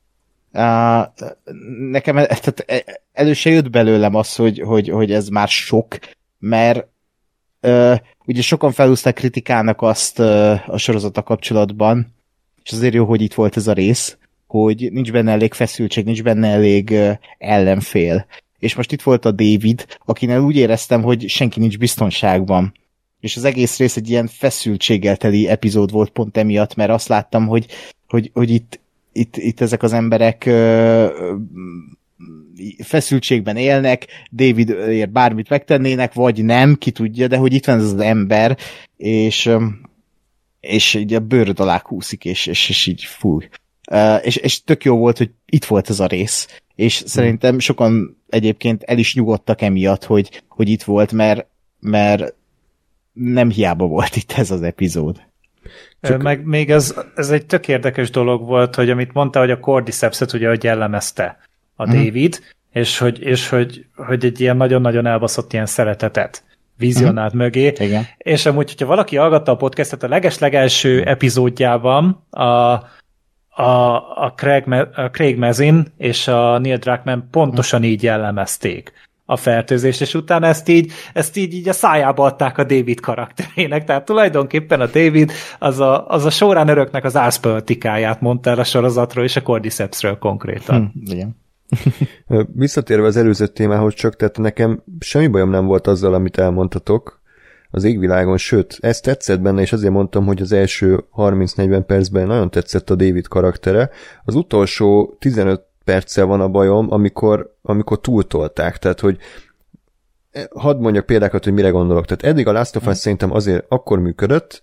nekem e, tehát e, elő se jött belőlem az, hogy, hogy, hogy ez már sok, mert uh, ugye sokan felhúzták kritikának azt uh, a sorozata kapcsolatban, és azért jó, hogy itt volt ez a rész, hogy nincs benne elég feszültség, nincs benne elég uh, ellenfél. És most itt volt a David, akinek úgy éreztem, hogy senki nincs biztonságban. És az egész rész egy ilyen feszültséggel teli epizód volt pont emiatt, mert azt láttam, hogy, hogy, hogy itt, itt, itt ezek az emberek feszültségben élnek, Davidért bármit megtennének, vagy nem, ki tudja, de hogy itt van ez az ember, és, és így a bőröd alá kúszik, és, és, és így fúj. Uh, és, és tök jó volt, hogy itt volt ez a rész, és hmm. szerintem sokan egyébként el is nyugodtak emiatt, hogy, hogy itt volt, mert, mert nem hiába volt itt ez az epizód. Csak... Meg még ez, ez egy tök érdekes dolog volt, hogy amit mondta, hogy a Cordyceps-et ugye, hogy jellemezte a mm. David, és hogy, és hogy, hogy egy ilyen nagyon-nagyon elbaszott ilyen szeretetet vizionált mm. mögé. Igen. És amúgy, hogyha valaki hallgatta a podcastet, a leges-legelső epizódjában a, a, a, Craig, a Craig Mazin és a Neil Druckmann pontosan mm. így jellemezték a fertőzést, és utána ezt így, ezt így, így a szájába adták a David karakterének. Tehát tulajdonképpen a David az a, az a során öröknek az ászpolitikáját mondta el a sorozatról és a Cordycepsről konkrétan. Hm, igen. Visszatérve az előző témához csak, tehát nekem semmi bajom nem volt azzal, amit elmondtatok az égvilágon, sőt, ezt tetszett benne, és azért mondtam, hogy az első 30-40 percben nagyon tetszett a David karaktere. Az utolsó 15 perccel van a bajom, amikor, amikor túltolták, tehát hogy hadd mondjak példákat, hogy mire gondolok. Tehát eddig a Last of Us szerintem azért akkor működött,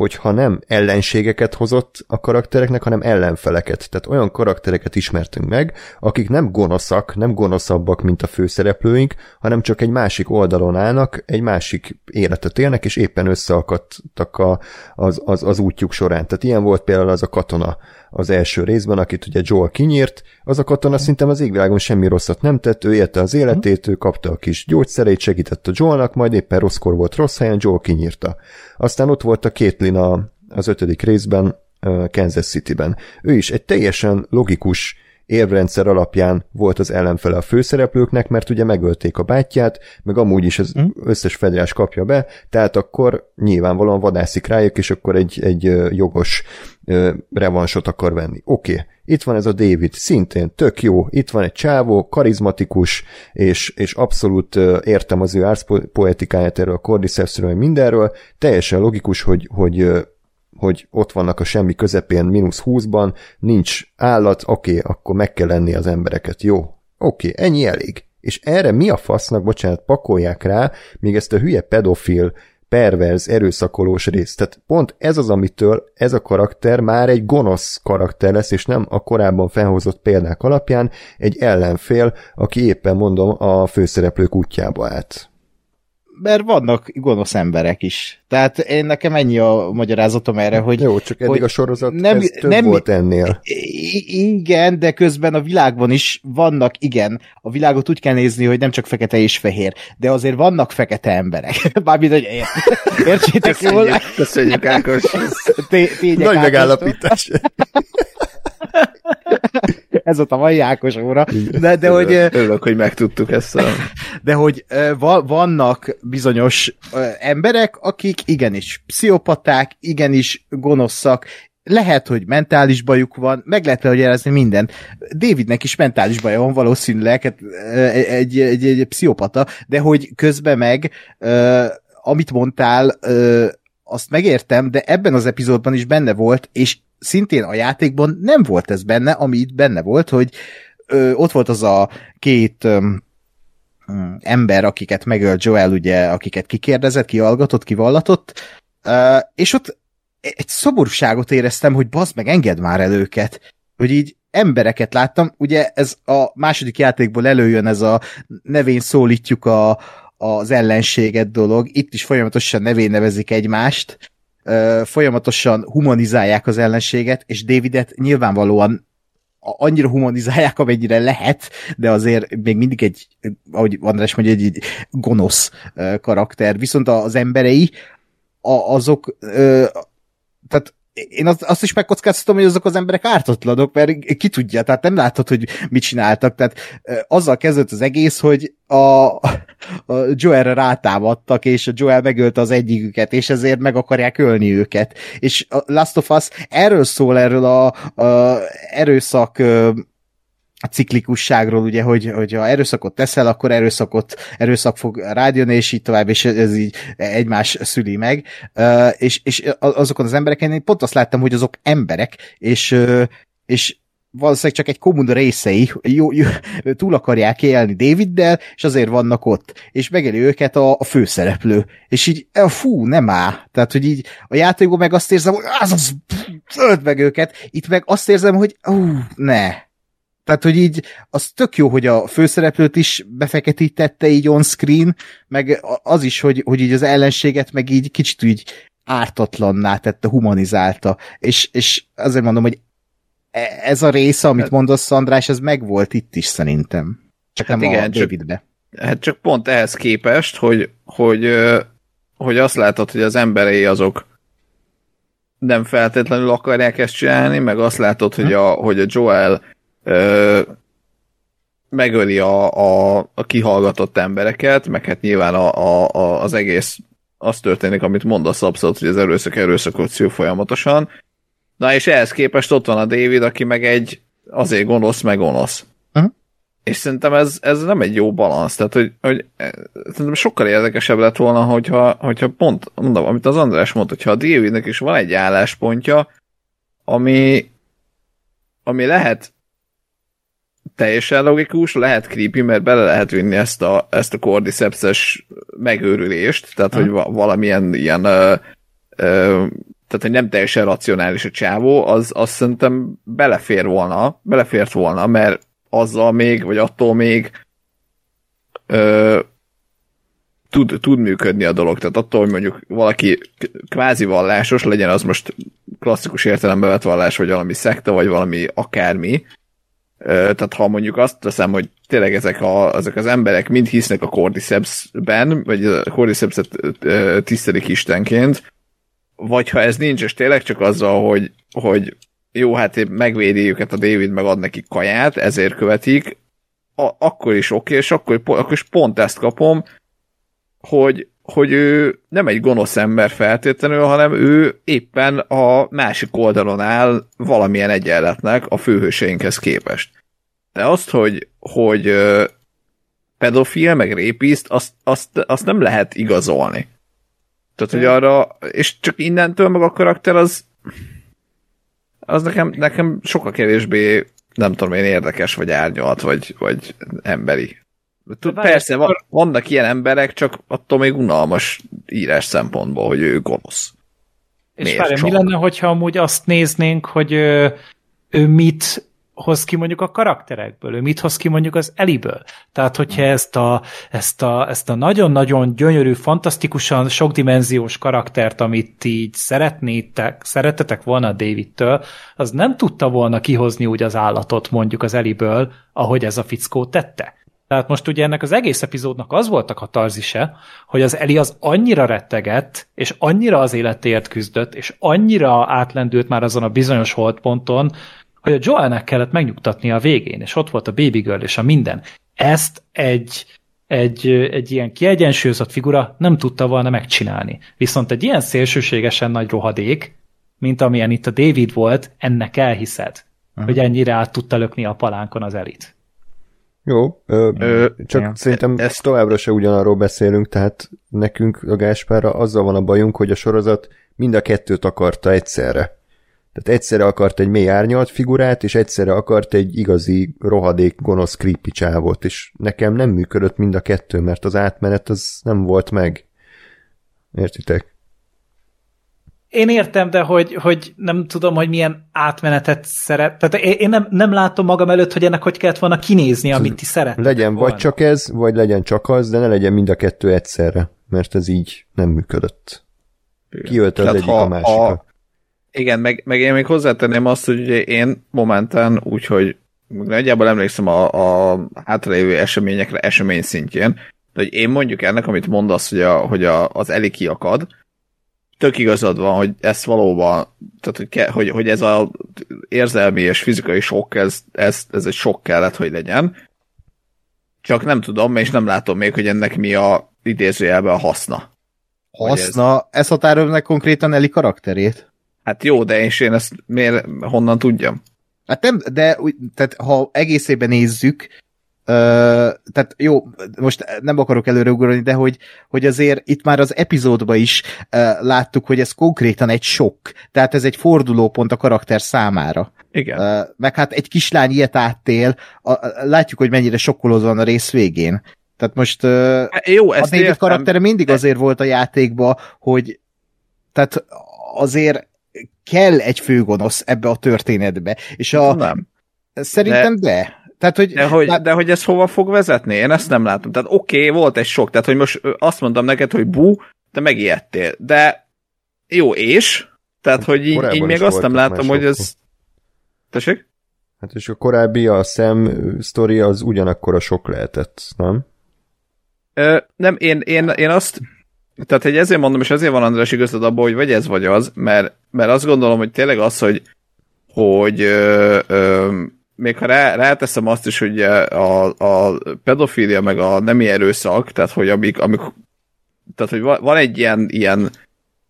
hogyha nem ellenségeket hozott a karaktereknek, hanem ellenfeleket. Tehát olyan karaktereket ismertünk meg, akik nem gonoszak, nem gonoszabbak, mint a főszereplőink, hanem csak egy másik oldalon állnak, egy másik életet élnek, és éppen összeakadtak a, az, az, az útjuk során. Tehát ilyen volt például az a katona az első részben, akit ugye Joel kinyírt, az a katona szinte az égvilágon semmi rosszat nem tett, ő élte az életét, ő kapta a kis gyógyszereit, segített a Joelnak, majd éppen rosszkor volt rossz helyen, Joel kinyírta. Aztán ott volt a Caitlyn a, az ötödik részben, Kansas City-ben. Ő is egy teljesen logikus érvrendszer alapján volt az ellenfele a főszereplőknek, mert ugye megölték a bátyját, meg amúgy is az hm? összes federás kapja be, tehát akkor nyilvánvalóan vadászik rájuk, és akkor egy, egy jogos revansot akar venni. Oké, okay. itt van ez a David, szintén tök jó, itt van egy csávó, karizmatikus, és, és abszolút értem az ő árszpoetikáját erről a Cordycepsről, mindenről, teljesen logikus, hogy, hogy hogy ott vannak a semmi közepén, mínusz 20-ban, nincs állat, oké, akkor meg kell lenni az embereket, jó, oké, okay, ennyi elég. és erre mi a fasznak, bocsánat, pakolják rá még ezt a hülye pedofil perverz, erőszakolós részt. Tehát pont ez az, amitől ez a karakter már egy gonosz karakter lesz, és nem a korábban felhozott példák alapján egy ellenfél, aki éppen mondom a főszereplők útjába állt mert vannak gonosz emberek is. Tehát én nekem ennyi a magyarázatom erre, hogy... Jó, csak eddig a sorozat nem, több nem, volt ennél. Igen, de közben a világban is vannak, igen, a világot úgy kell nézni, hogy nem csak fekete és fehér, de azért vannak fekete emberek. Bármint, hogy értsétek jól. Köszönjük, Ákos. Nagy megállapítás. Ez ott a mai Ákos óra. De, de hogy, Örülök, hogy megtudtuk ezt a... De hogy vannak bizonyos emberek, akik igenis pszichopaták, igenis gonoszak, lehet, hogy mentális bajuk van, meg lehet hogy jelezni minden. Davidnek is mentális baja van valószínűleg, hát, egy, egy, egy, egy pszichopata, de hogy közben meg, amit mondtál, azt megértem, de ebben az epizódban is benne volt, és szintén a játékban nem volt ez benne, ami itt benne volt, hogy ö, ott volt az a két ö, ember, akiket megölt Joel, ugye, akiket kikérdezett, kihallgatott, kivallatott, ö, és ott egy szoborúságot éreztem, hogy bazd meg, engedd már el őket. Hogy így embereket láttam, ugye ez a második játékból előjön ez a nevén szólítjuk a, az ellenséget dolog, itt is folyamatosan nevén nevezik egymást, folyamatosan humanizálják az ellenséget, és Davidet nyilvánvalóan annyira humanizálják, amennyire lehet, de azért még mindig egy, ahogy András mondja, egy, egy gonosz karakter. Viszont az emberei, azok, tehát én azt, azt is megkockáztatom, hogy azok az emberek ártatlanok, mert ki tudja, tehát nem látod, hogy mit csináltak. Tehát azzal kezdett az egész, hogy a, a Joelre rátámadtak, és a Joel megölte az egyiküket, és ezért meg akarják ölni őket. És a Last of Us erről szól, erről a, a erőszak a ciklikusságról, ugye, hogy, hogy ha erőszakot teszel, akkor erőszakot, erőszak fog rájönni, és így tovább, és ez így egymás szüli meg. És, és azokon az embereken én pont azt láttam, hogy azok emberek, és, és valószínűleg csak egy kommun részei jó, jó, túl akarják élni Daviddel, és azért vannak ott, és megeli őket a, a főszereplő. És így, fú, nem áll. Tehát, hogy így a játékban meg azt érzem, hogy az az, meg őket, itt meg azt érzem, hogy ú, ne, tehát, hogy így az tök jó, hogy a főszereplőt is befeketítette így on screen, meg az is, hogy, hogy így az ellenséget meg így kicsit így ártatlanná tette, humanizálta. És, és azért mondom, hogy e, ez a része, amit hát- mondasz, András, ez megvolt itt is szerintem. Csak hát nem igen, a Davidbe. Csak, hát csak pont ehhez képest, hogy, hogy, hogy azt látod, hogy az emberei azok nem feltétlenül akarják ezt csinálni, meg azt látod, hogy a, hogy a Joel ö, megöli a, a, a kihallgatott embereket, meg hát nyilván a, a, a, az egész az történik, amit mondasz abszolút, hogy az erőszak erőszakot szül folyamatosan. Na és ehhez képest ott van a David, aki meg egy azért gonosz, meg gonosz. Uh-huh. És szerintem ez, ez nem egy jó balansz, tehát hogy, hogy szerintem sokkal érdekesebb lett volna, hogyha, hogyha pont, mondom, amit az András mondta, hogyha a Davidnek is van egy álláspontja, ami, ami lehet teljesen logikus, lehet creepy, mert bele lehet vinni ezt a, ezt a cordyceps megőrülést, tehát hogy valamilyen ilyen ö, ö, tehát hogy nem teljesen racionális a csávó, az azt szerintem belefér volna, belefért volna, mert azzal még, vagy attól még ö, tud, tud működni a dolog. Tehát attól, hogy mondjuk valaki kvázi vallásos, legyen az most klasszikus értelemben vett vallás, vagy valami szekta, vagy valami akármi, tehát ha mondjuk azt teszem, hogy tényleg ezek, a, ezek az emberek mind hisznek a Cordyceps-ben, vagy a Cordyceps-et tisztelik istenként, vagy ha ez nincs, és tényleg csak azzal, hogy, hogy jó, hát megvédi őket a David, meg ad nekik kaját, ezért követik, a, akkor is oké, okay, és akkor, akkor is pont ezt kapom, hogy hogy ő nem egy gonosz ember feltétlenül, hanem ő éppen a másik oldalon áll valamilyen egyenletnek a főhőseinkhez képest. De azt, hogy, hogy pedofil, meg répiszt, azt, azt, azt nem lehet igazolni. Tehát, hogy arra, és csak innentől meg a karakter az az nekem, nekem sokkal kevésbé nem tudom én érdekes, vagy árnyalt, vagy, vagy emberi persze, van, vannak ilyen emberek, csak attól még unalmas írás szempontból, hogy ő gonosz. És Miért várj, mi lenne, hogyha amúgy azt néznénk, hogy ö, ő mit hoz ki mondjuk a karakterekből, ő mit hoz ki mondjuk az Eliből. Tehát, hogyha ezt a, ezt a, ezt a nagyon-nagyon gyönyörű, fantasztikusan sokdimenziós karaktert, amit így szeretnétek, szeretetek volna a Davidtől, az nem tudta volna kihozni úgy az állatot mondjuk az Eliből, ahogy ez a fickó tette. Tehát most ugye ennek az egész epizódnak az volt a katarzise, hogy az Eli az annyira rettegett, és annyira az életéért küzdött, és annyira átlendült már azon a bizonyos holdponton, hogy a Joelnek kellett megnyugtatnia a végén, és ott volt a Baby Girl és a minden. Ezt egy, egy, egy ilyen kiegyensúlyozott figura nem tudta volna megcsinálni. Viszont egy ilyen szélsőségesen nagy rohadék, mint amilyen itt a David volt, ennek elhiszed, hogy ennyire át tudta lökni a palánkon az elit. Jó, ö, Ö, csak ja. szerintem Ez- ezt továbbra se ugyanarról beszélünk, tehát nekünk a Gáspárra azzal van a bajunk, hogy a sorozat mind a kettőt akarta egyszerre. Tehát egyszerre akart egy mély árnyalt figurát, és egyszerre akart egy igazi, rohadék, gonosz, creepy csávot, és nekem nem működött mind a kettő, mert az átmenet az nem volt meg. Értitek? Én értem, de hogy, hogy nem tudom, hogy milyen átmenetet szeret. Tehát én nem, nem látom magam előtt, hogy ennek hogy kellett volna kinézni, amit ti szeretnétek Legyen volna. vagy csak ez, vagy legyen csak az, de ne legyen mind a kettő egyszerre, mert ez így nem működött. Kiölte az egyik a másikat. a- Igen, meg, meg én még hozzátenném azt, hogy ugye én momentán úgyhogy nagyjából emlékszem a, a hátralévő eseményekre esemény szintjén, de hogy én mondjuk ennek, amit mondasz, hogy, a, hogy a, az Eli kiakad, tök igazad van, hogy ez valóban, tehát hogy, ke, hogy, hogy ez az érzelmi és fizikai sok, ez, ez, ez egy sok kellett, hogy legyen. Csak nem tudom, és nem látom még, hogy ennek mi a idézőjelben a haszna. Hogy ez- Haszna, ez határolja meg konkrétan Eli karakterét. Hát jó, de és én ezt miért, honnan tudjam? Hát nem, de tehát ha egészében nézzük, tehát jó, most nem akarok előreugorni, de hogy, hogy azért itt már az epizódban is láttuk, hogy ez konkrétan egy sok. Tehát ez egy fordulópont a karakter számára. Igen. Meg hát egy kislány ilyet áttél, a, a, látjuk, hogy mennyire sokkolózó van a rész végén. Tehát most ö, Hát jó, a ezt David értem. karaktere mindig de- azért volt a játékba, hogy tehát azért kell egy főgonosz ebbe a történetbe. És a, Nem. Szerintem de. de. Tehát, hogy, De hogy, lát- de hogy ez hova fog vezetni? Én ezt nem látom. Tehát oké, okay, volt egy sok, tehát hogy most azt mondtam neked, hogy bú, te megijedtél. De jó, és? Tehát, hogy így, Korábban így még azt nem látom, hogy ez... Tessék? Hát és a korábbi, a Sam sztori az ugyanakkor a sok lehetett, nem? Ö, nem, én, én, én azt... Tehát, hogy ezért mondom, és ezért van András igazad abban, hogy vagy ez, vagy az, mert, mert azt gondolom, hogy tényleg az, hogy, hogy ö, ö, még ha rá, ráteszem azt is, hogy a, a pedofília meg a nemi erőszak, tehát hogy amik, amik tehát hogy va- van egy ilyen, ilyen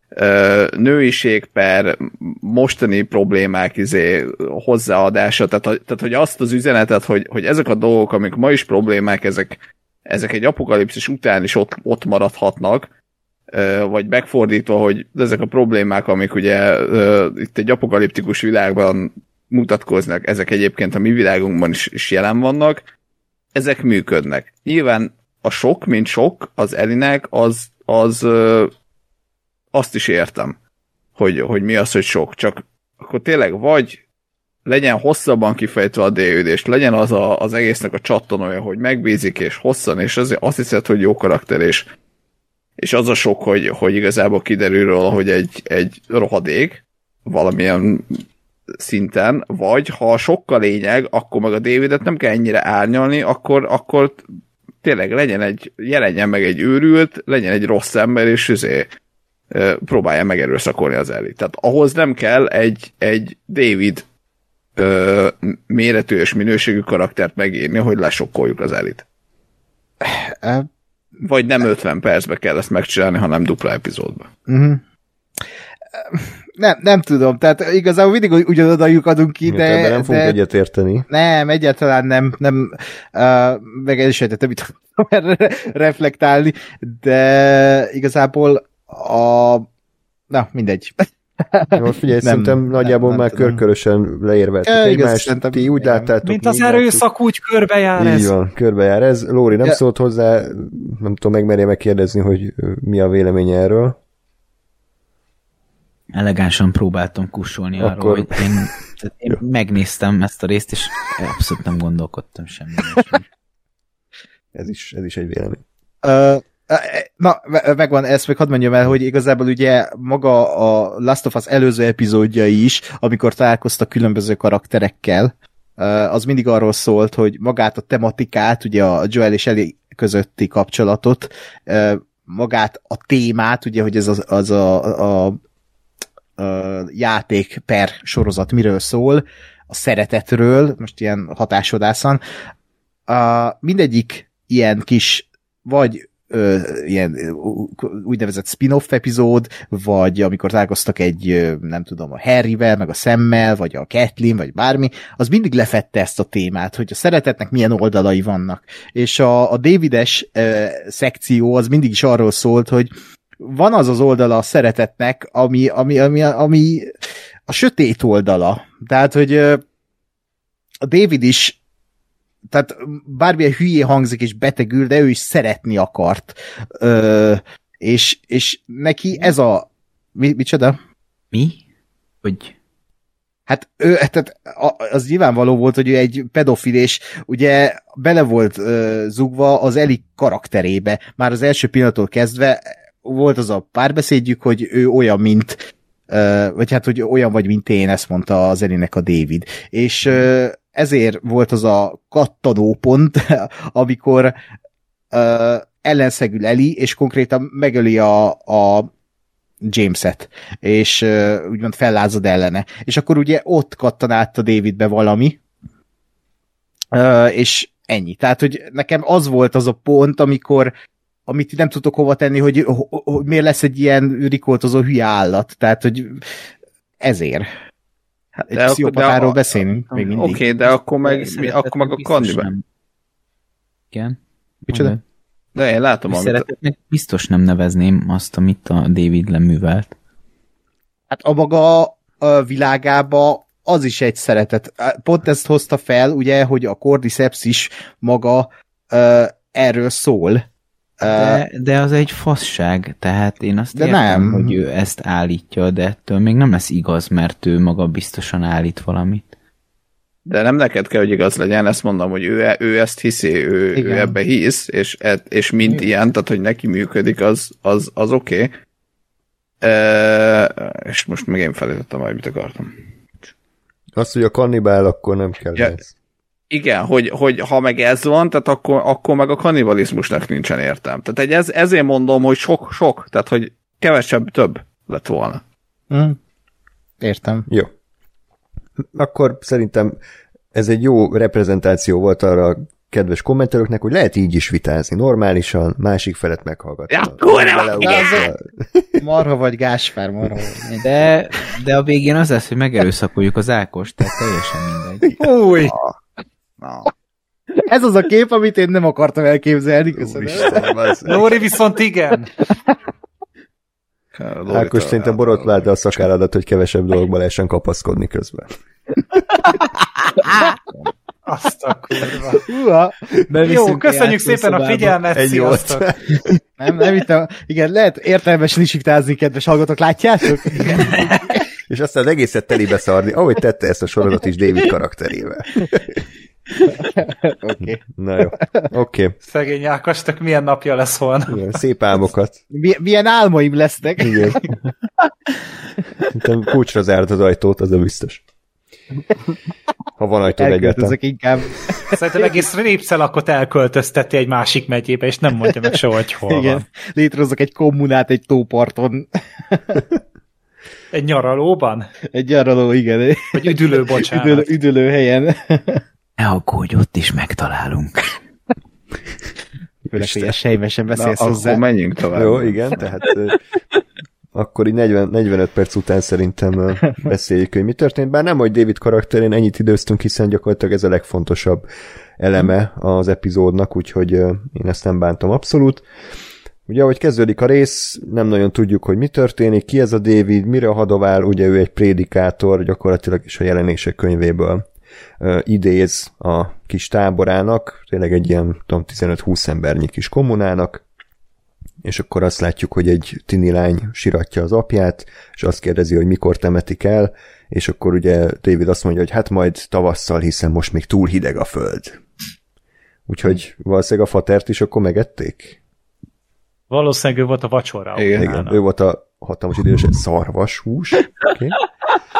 ö, nőiség per mostani problémák izé, hozzáadása, tehát, tehát hogy azt az üzenetet, hogy, hogy ezek a dolgok, amik ma is problémák, ezek, ezek egy apokalipszis után is ott, ott maradhatnak, ö, vagy megfordítva, hogy ezek a problémák, amik ugye itt egy apokaliptikus világban mutatkoznak, ezek egyébként a mi világunkban is, is jelen vannak, ezek működnek. Nyilván a sok, mint sok, az Elinek, az, az ö, azt is értem, hogy, hogy mi az, hogy sok. Csak akkor tényleg vagy legyen hosszabban kifejtve a délődést, legyen az a, az egésznek a csattanója, hogy megbízik, és hosszan, és azért azt hiszed, hogy jó karakter, és, és az a sok, hogy, hogy igazából kiderül róla, hogy egy, egy rohadék, valamilyen szinten, vagy ha sokkal lényeg, akkor meg a Davidet nem kell ennyire árnyalni, akkor, akkor tényleg legyen egy, jelenjen meg egy őrült, legyen egy rossz ember, és üzé, próbálja megerőszakolni az elit. Tehát ahhoz nem kell egy, egy David ö, méretű és minőségű karaktert megírni, hogy lesokkoljuk az elit. Eh, Vagy nem 50 percbe kell ezt megcsinálni, hanem dupla epizódban. uh-huh. Nem, nem tudom, tehát igazából mindig ugyanoda lyukadunk ki, De, de, de nem fogunk de egyetérteni. nem, egyáltalán nem, nem uh, meg el sejtettem, mit erre reflektálni, de igazából a na, mindegy. Most figyelj, Nem, szerintem nem, nagyjából nem már tudom. körkörösen leérveltük igaz, egymást. szerintem- Ti úgy igen. láttátok, Mint mi az erőszak úgy körbejár Így ez. van, körbejár ez. Lóri nem Ja. szólt hozzá, nem tudom, megmerje megkérdezni, hogy mi a véleménye erről. Elegánsan próbáltam kussolni Akkor... Arról, hogy én, tehát én megnéztem ezt a részt, és abszolút nem gondolkodtam semmi. ilyesmi. Ez is, ez is egy vélemény. Ö, Na, me- megvan, ezt még hadd mondjam el, hogy igazából ugye maga a Last of Us előző epizódjai is, amikor találkoztak különböző karakterekkel, az mindig arról szólt, hogy magát a tematikát, ugye a Joel és Ellie közötti kapcsolatot, magát a témát, ugye, hogy ez az, az a, a, a játék per sorozat miről szól, a szeretetről, most ilyen hatásodászan, a, mindegyik ilyen kis, vagy ö, ilyen úgynevezett spin-off epizód, vagy amikor találkoztak egy, nem tudom, a Harryvel, meg a Szemmel, vagy a Kathleen, vagy bármi, az mindig lefette ezt a témát, hogy a szeretetnek milyen oldalai vannak. És a, a Davides ö, szekció az mindig is arról szólt, hogy van az az oldala a szeretetnek, ami, ami, ami, ami a sötét oldala. Tehát, hogy a David is tehát bármilyen hülyé hangzik és betegül, de ő is szeretni akart. Ö, és, és neki ez a... Mi, micsoda? Mi? Hogy Hát ő, tehát az nyilvánvaló volt, hogy ő egy pedofil, és ugye bele volt ö, zugva az Eli karakterébe. Már az első pillanattól kezdve volt az a párbeszédjük, hogy ő olyan, mint vagy hát, hogy olyan vagy, mint én, ezt mondta az Elinek a David. És ezért volt az a kattanó pont, amikor ellenszegül Eli, és konkrétan megöli a, a Jameset, és uh, úgymond fellázad ellene. És akkor ugye ott kattan át a Davidbe valami, és ennyi. Tehát, hogy nekem az volt az a pont, amikor amit nem tudok hova tenni, hogy, hogy, hogy miért lesz egy ilyen rikoltozó hülye állat. Tehát, hogy ezért. Hát egy De pszichopatáról de a- beszélünk még mindig. Oké, okay, de akkor meg, mi, akkor meg a biztos kannibál. nem. Igen? Micsoda? De én látom, amit... Szeretetnek biztos nem nevezném azt, amit a David leművelt. Hát a maga a világába az is egy szeretet. Pont ezt hozta fel, ugye, hogy a Cordyceps is maga uh, erről szól. De, de az egy fasság, tehát én azt De értem, nem. hogy ő ezt állítja, de ettől még nem lesz igaz, mert ő maga biztosan állít valamit. De nem neked kell, hogy igaz legyen, ezt mondom, hogy ő, ő ezt hiszi, ő, Igen. ő ebbe hisz, és, e- és mint Igen. ilyen, tehát hogy neki működik, az, az, az oké. Okay. E, és most meg én felejtettem, majd mit akartam. Azt, hogy a kannibál, akkor nem kell Ja. ez. Igen, hogy, hogy ha meg ez van, tehát akkor, akkor meg a kannibalizmusnak nincsen értelme. Tehát egy ez, ezért mondom, hogy sok-sok, tehát hogy kevesebb, több lett volna. hm. Értem. Jó. Akkor szerintem ez egy jó reprezentáció volt arra a kedves kommentelőknek, hogy lehet így is vitázni, normálisan, másik felet meghallgatni. Ja, kurva! Marha vagy Gáspár, marha vagy. De, de a végén az lesz, hogy megerőszakoljuk az Ákos, tehát teljesen mindegy. Új! Na. Ez az a kép, amit én nem akartam elképzelni. Köszönöm. Úristen. Lóri viszont igen. Lóri Ákos, szerintem borotváld a szakálladat, hogy kevesebb dologba lehessen kapaszkodni közben. Azt a kurva. Jó, köszönjük szépen a figyelmet, Egy sziasztok! Nem, nem itt a... Igen, lehet értelmesen is iktázni, kedves hallgatók, látjátok? És aztán az egészet telibe szarni, ahogy tette ezt a sorozat is David karakterével. Oké. Okay. Na jó, oké. Okay. Szegény Ákosnak milyen napja lesz holnap. Szép álmokat. Milyen álmaim lesznek? Igen. Szerintem kulcsra zárt az ajtót, az a biztos. Ha van ajtó egyáltalán. Inkább. Szerintem egész répszelakot elköltözteti egy másik megyébe, és nem mondja meg soha, hogy hol Igen. van. Létrehozok egy kommunát egy tóparton. Egy nyaralóban? Egy nyaraló, igen. Vagy üdülő, bocsánat. Üdülő, üdülő helyen. Ne aggódj, ott is megtalálunk. Főleg, hogy a sejmesen Na, beszélsz akkor hozzá. menjünk tovább. Jó, igen, tehát akkor így 40, 45 perc után szerintem beszéljük, hogy mi történt. Bár nem, hogy David karakterén ennyit időztünk, hiszen gyakorlatilag ez a legfontosabb eleme az epizódnak, úgyhogy én ezt nem bántom abszolút. Ugye, ahogy kezdődik a rész, nem nagyon tudjuk, hogy mi történik, ki ez a David, mire hadovál, ugye ő egy prédikátor, gyakorlatilag is a jelenések könyvéből idéz a kis táborának, tényleg egy ilyen, tudom, 15-20 embernyi kis kommunának, és akkor azt látjuk, hogy egy tini lány siratja az apját, és azt kérdezi, hogy mikor temetik el, és akkor ugye David azt mondja, hogy hát majd tavasszal, hiszen most még túl hideg a föld. Úgyhogy valószínűleg a fatert is akkor megették? Valószínűleg ő volt a vacsora. Igen. Igen, ő volt a hatalmas idős szarvas hús. Okay.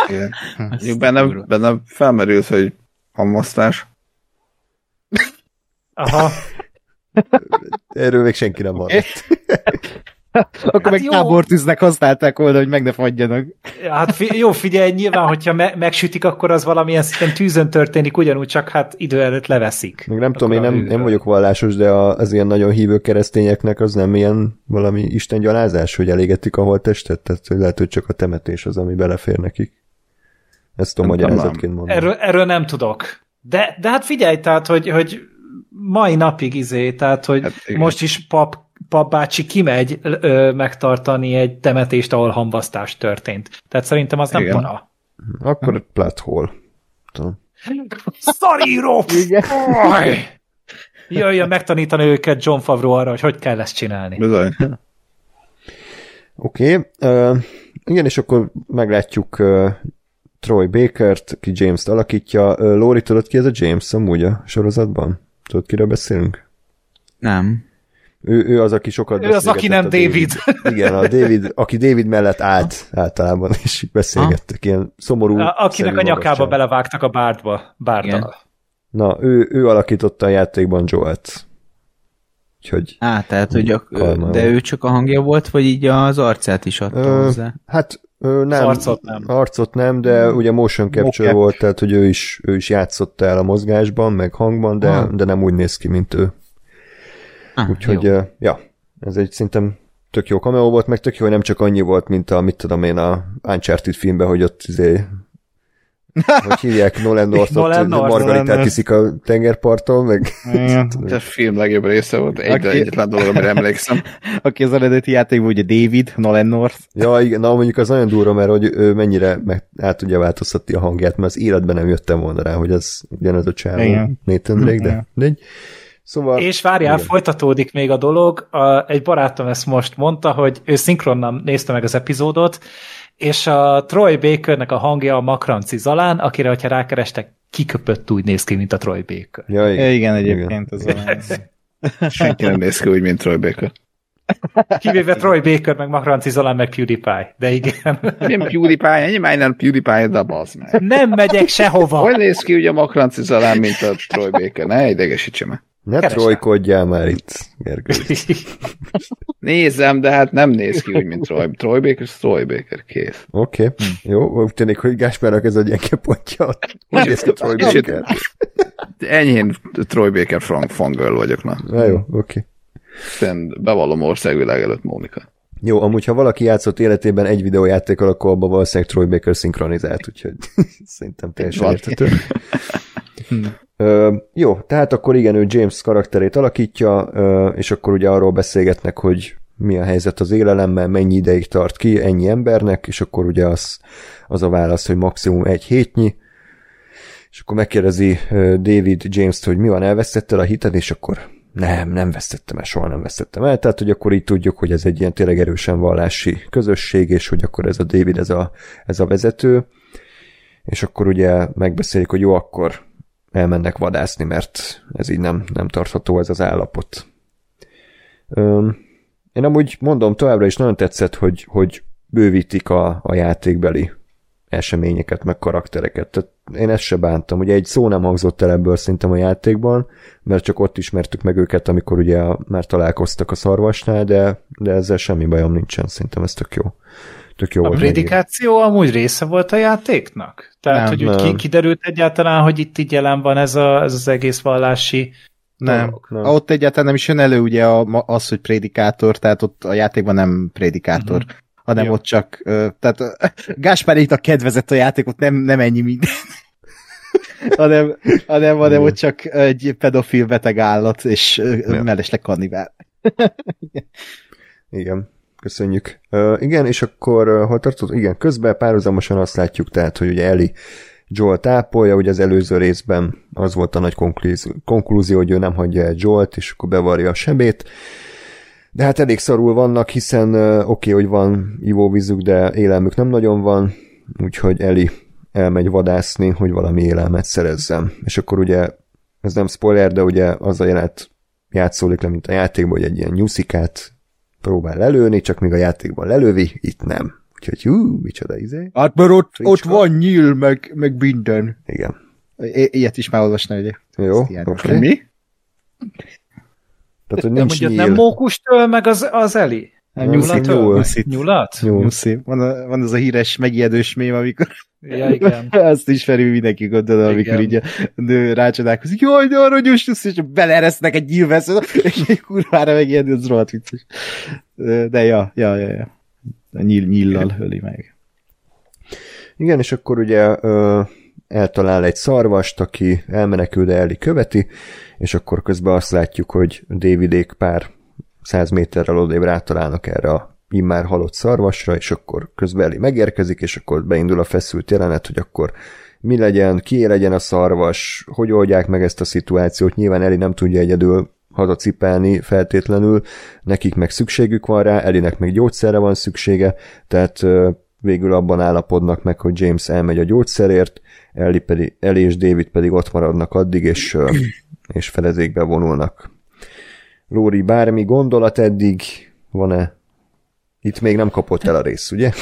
Igen. Mondjuk benne, benne felmerült, hogy hamvasztás. Aha. Erről még senki nem hallott. Akkor Hát meg jó. tábortűznek használták volna, hogy meg ne fagyjanak. Hát fi- jó, figyelj, nyilván, hogyha me- megsütik, akkor az valamilyen szinten tűzön történik, ugyanúgy csak hát idő előtt leveszik. Még nem tudom, én a nem, nem vagyok vallásos, de a, az ilyen nagyon hívő keresztényeknek az nem ilyen valami istengyalázás, hogy elégetik a holttestet? Tehát hogy lehet, hogy csak a temetés az, ami belefér nekik. Ezt tudom Nem tudom, magyarázatként mondani. Erről, erről nem tudok. De, de hát figyelj, tehát, hogy, hogy mai napig izé, tehát, hogy Hát hát igen. most is pap, papbácsi kimegy ö, megtartani egy temetést, ahol hamvasztás történt. Tehát szerintem az nem Igen. para. Akkor plot hole. Szaríró! Jöjjön megtanítani őket John Favreau arra, hogy hogy kell ezt csinálni. Bizony. Oké, okay. uh, igen, és akkor meglátjuk uh, Troy Bakert, aki James-t alakítja. Uh, Lori, tudod ki ez a James amúgy a sorozatban? Tudod, kiről beszélünk? Nem. Ő, ő az, aki sokat Ő az, aki nem a David. Igen, a David, aki David mellett állt általában, és beszélgettek, ilyen szomorú. A- Akinek a nyakába magasság. belevágtak a bárdba. Bárdal. Na, ő, ő alakította a játékban Joelt. Úgyhogy, Á, tehát, hogy a, de ő csak a hangja volt, vagy így az arcát is adta Ö, hozzá? hát ö, nem. Az arcot nem. Arcot nem, de ugye motion capture Mocap. volt, tehát hogy ő is, ő is játszott el a mozgásban, meg hangban, de, Ah. de nem úgy néz ki, mint ő. Ah, Úgyhogy, jó. ja, ez egy szerintem tök jó cameo volt, meg tök jó, hogy nem csak annyi volt, mint a, mit tudom én, a Uncharted filmben, hogy ott izé, hogy hívják Nolan North, Nolan ott North, margaritát iszik a tengerparton, meg. Ez a film legjobb része volt. Egy, Aki- egyetlen dolog, amire emlékszem. Aki az eredeti játékban ugye David, Nolan North. Ja, igen, na mondjuk az nagyon durva, mert hogy ő mennyire meg át tudja változtatni a hangját, mert az életben nem jöttem volna rá, hogy ez ugyanaz a csávó. Nathan Drake, de Igen. mindegy. Szóval... És várjál, Igen. folytatódik még a dolog. A, egy barátom ezt most mondta, hogy ő szinkronnal nézte meg az epizódot, és a Troy Bakernek a hangja a Makranci Zalán, akire, hogyha rákerestek, kiköpött úgy néz ki, mint a Troy Baker. Ja, igen. Igen, igen egyébként. Ez a... Senki nem néz ki úgy, mint Troy Baker. Kivéve Troy Baker, meg Makranci Zalán, meg PewDiePie. De igen. Milyen PewDiePie, ennyi már nem PewDiePie, de bazd meg. Nem megyek sehova. Hogy néz ki ugye a Makranci Zalán, mint a Troy Baker? Ne idegesítse meg. Ne Keresem. trojkodjál már itt, Gergő. Nézem, de hát nem néz ki úgy, mint Troy, Troy Baker, Troy Baker, kész. Oké, okay. jó, úgy tűnik, hogy Gáspárnak ez a gyenge pontja. Úgy néz ki Troy Baker. Enyhén Troy Baker Frank fangirl vagyok, na. Na jó, oké. Okay. Aztán bevallom országvilág előtt Mónika. Jó, amúgy ha valaki játszott életében egy videójátékkal, akkor abban valószínűleg Troy Baker szinkronizált, úgyhogy szerintem teljesen érthető. Jó, tehát akkor igen, ő James karakterét alakítja, ö, és akkor ugye arról beszélgetnek, hogy mi a helyzet az élelemmel, mennyi ideig tart ki ennyi embernek, és akkor ugye az, az a válasz, hogy maximum egy hétnyi, és akkor megkérdezi David James-t, hogy mi van, elvesztetted a hited, és akkor nem, nem vesztettem el, soha nem vesztettem el, tehát hogy akkor így tudjuk, hogy ez egy ilyen tényleg erősen vallási közösség, és hogy akkor ez a David, ez a, ez a vezető, és akkor ugye megbeszélik, hogy jó, akkor elmennek vadászni, mert ez így nem, nem tartható ez az állapot. Öm, én amúgy mondom, továbbra is nagyon tetszett, hogy, hogy bővítik a, a játékbeli eseményeket, meg karaktereket. Tehát én ezt se bántam. Ugye egy szó nem hangzott el ebből szerintem a játékban, mert csak ott ismertük meg őket, amikor ugye már találkoztak a szarvasnál, de, de ezzel semmi bajom nincsen, szerintem ez tök jó. Tök jó A volt megírni. prédikáció amúgy része volt a játéknak? Tehát, Nem, hogy úgy nem. kiderült egyáltalán, hogy itt így jelen van ez, a, ez az egész vallási Nem. dolog. Nem. nem. Ott egyáltalán nem is jön elő ugye a, az, hogy prédikátor, tehát ott a játékban nem prédikátor, Mhm. hanem Jó. ott csak, tehát Gáspáréknak kedvezett a játékot, nem, nem ennyi minden. hanem, hanem, hanem ott csak egy pedofil beteg állat, és mellesleg kannibál. Igen, köszönjük. Uh, igen, és akkor uh, hol tartott? Igen, közben párhuzamosan azt látjuk, tehát, hogy ugye Eli Joel tápolja, ugye az előző részben az volt a nagy konklúzió, hogy ő nem hagyja el Joelt, és akkor bevarja a sebét. De hát elég szarul vannak, hiszen oké, okay, hogy van ivóvízük, de élelmük nem nagyon van, úgyhogy Eli elmegy vadászni, hogy valami élelmet szerezzem. És akkor ugye, ez nem spoiler, de ugye az a jelenet játszódik le, mint a játékban, hogy egy ilyen nyuszikát próbál lelőni, csak még a játékban lelövi, itt nem. Úgyhogy hú, micsoda izé. Hát mert ott, Fricska. ott van nyíl, meg, meg minden. Igen. I- ilyet is már olvasna, ugye? Jó, oké. Okay. Mi? Tehát, hogy nincs mondjuk nyíl. nem mókustől, meg az, az Eli? Nem, Nem, nyuszit, nyúl. nyuszit. Nyulat? Nyuszi. Van, a, van az a híres megijedős mém, amikor Ja, igen. azt ismeri mindenki gondolom, amikor Igen. így a nő rácsodálkozik, jaj, de aranyos nyusz, és beleresznek egy nyílveszőt, és egy kurvára megijedő, az rohadt vicces. De ja, ja, ja, ja. A nyíl, nyíllal öli meg. Igen, és akkor ugye ö, eltalál egy szarvast, aki elmenekül, de Eli követi, és akkor közben azt látjuk, hogy Davidék pár száz méterrel odébb rátalálnak erre a immár halott szarvasra, és akkor közben Eli megérkezik, és akkor beindul a feszült jelenet, hogy akkor mi legyen, ki legyen a szarvas, hogy oldják meg ezt a szituációt. Nyilván Eli nem tudja egyedül hazacipelni feltétlenül, nekik meg szükségük van rá, Elinek meg gyógyszerre van szüksége, tehát végül abban állapodnak meg, hogy James elmegy a gyógyszerért, Ellie, pedig, Ellie és David pedig ott maradnak addig, és, és felezékbe vonulnak. Lóri, bármi gondolat eddig van-e? Itt még nem kapott el a rész, ugye?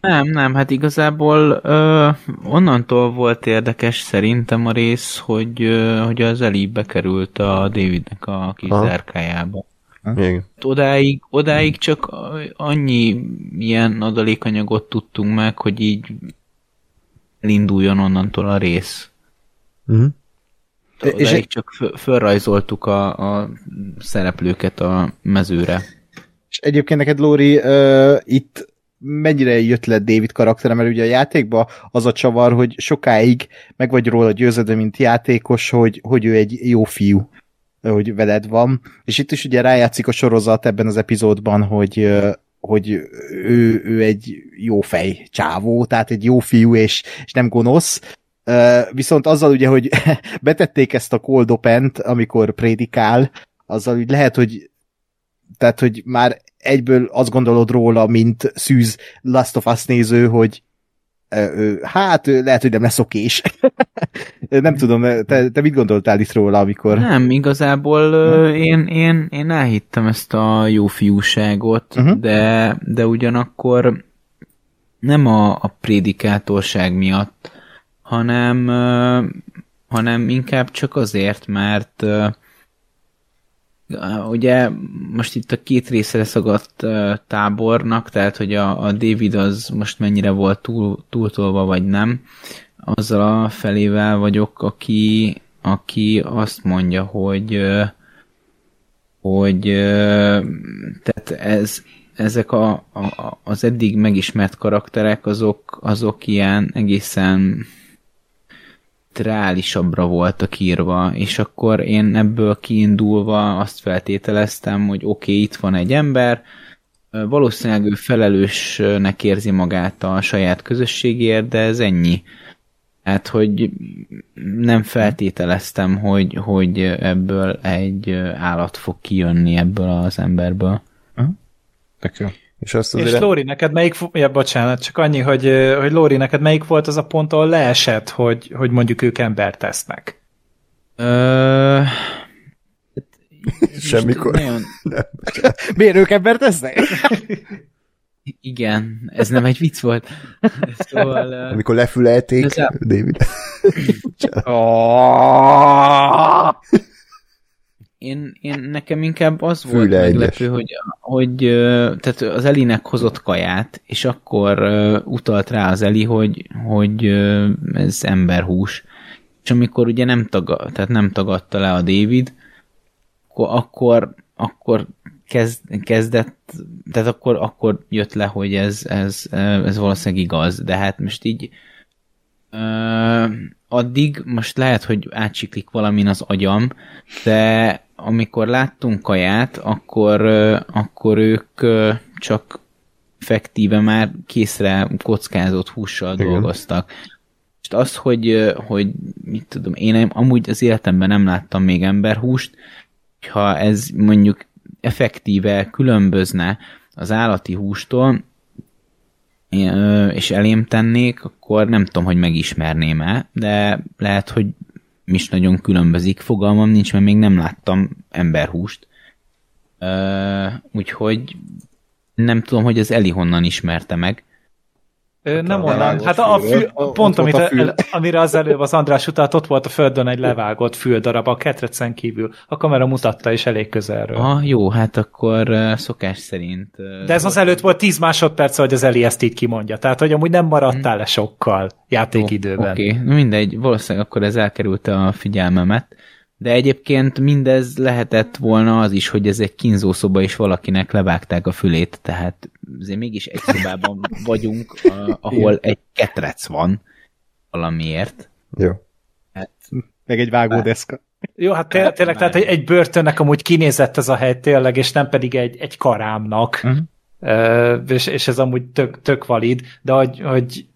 Nem, nem, hát igazából ö, onnantól volt érdekes szerintem a rész, hogy, ö, hogy az Eli bekerült a Davidnek a kis Aha. zárkájába. Igen. Odáig, odáig csak annyi ilyen adalékanyagot tudtunk meg, hogy így elinduljon onnantól a rész. Uh-huh. Odáig És egy- csak föl- fölrajzoltuk a, a szereplőket a mezőre. És egyébként neked, Lóri, uh, itt mennyire jött le David karaktere, mert ugye a játékban az a csavar, hogy sokáig meg vagy róla győződve, mint játékos, hogy, hogy ő egy jó fiú, hogy veled van. És itt is ugye rájátszik a sorozat ebben az epizódban, hogy hogy ő, ő egy jó fej csávó, tehát egy jó fiú, és, és nem gonosz. Viszont azzal ugye, hogy betették ezt a cold open-t, amikor prédikál, azzal úgy lehet, hogy tehát, hogy már egyből azt gondolod róla, mint szűz Last of Us néző, hogy hát lehet, hogy nem lesz okés. nem tudom, te, te mit gondoltál itt róla, amikor... Nem, igazából ö, én, én, én elhittem ezt a jó fiúságot, uh-huh. de, de ugyanakkor nem a, a prédikátorság miatt, hanem, hanem inkább csak azért, mert ugye most itt a két részre szagadt ö, tábornak, tehát hogy a, a David az most mennyire volt túl, túltolva, vagy nem, azzal a felével vagyok, aki, aki azt mondja, hogy hogy tehát ez, ezek a, a, az eddig megismert karakterek, azok, azok ilyen egészen reálisabbra voltak írva, és akkor én ebből kiindulva azt feltételeztem, hogy oké, okay, itt van egy ember, valószínűleg ő felelősnek érzi magát a saját közösségért, de ez ennyi. Hát, hogy nem feltételeztem, hogy, hogy ebből egy állat fog kijönni ebből az emberből. Tök jó. És azt És azért... Lóri, neked melyik, ja, bocsánat, csak annyi, hogy, hogy Lóri, neked melyik volt az a pont, ahol leesett, hogy, hogy mondjuk ők embert tesznek? Ö... Semmikor. Nagyon... Miért ők embert tesznek? Igen, ez nem egy vicc volt. Szóval... Amikor lefülelték David. Én, én nekem inkább az Füle volt egyes. meglepő, hogy, hogy tehát az Elinek hozott kaját, és akkor utalt rá az Eli, hogy, hogy ez emberhús. És amikor ugye nem, taga, tehát nem tagadta le a David, akkor, akkor, akkor kezd, kezdett, tehát akkor, akkor jött le, hogy ez, ez, ez valószínűleg igaz, de hát most így Ö, addig most lehet, hogy átsiklik valamin az agyam, de amikor láttunk kaját, akkor, akkor ők csak effektíve már készre kockázott hússal Igen. dolgoztak. És az, hogy, hogy mit tudom, én amúgy az életemben nem láttam még emberhúst, ha ez mondjuk effektíve különbözne az állati hústól, és elém tennék, akkor nem tudom, hogy megismerném-e, de lehet, hogy is nagyon különbözik, fogalmam nincs, mert még nem láttam emberhúst. Ö, úgyhogy nem tudom, hogy az Eli honnan ismerte meg. Ö, nem a onnan. Hát a, fül. Ott pont amit, a fül. amire az előbb az András utalt, ott volt a földön egy levágott füldarab a ketrecen kívül. A kamera mutatta is elég közelről. Ah, jó, hát akkor szokás szerint... De ez az előtt volt 10 másodperc, hogy az Eli ezt így kimondja. Tehát, hogy amúgy nem maradtál le sokkal játékidőben. Oké, okay. mindegy, valószínűleg akkor ez elkerülte a figyelmemet. De egyébként mindez lehetett volna az is, hogy ez egy kínzószoba, és valakinek levágták a fülét, tehát azért mégis egy szobában vagyunk, a- ahol egy ketrec van valamiért. Jó. Meg egy vágódeszka. Jó, hát té- tényleg, tehát egy, egy börtönnek amúgy kinézett ez a hely tényleg, és nem pedig egy, egy karámnak. Mhm. Uh, és, és ez amúgy tök, tök valid, de hogy, hogy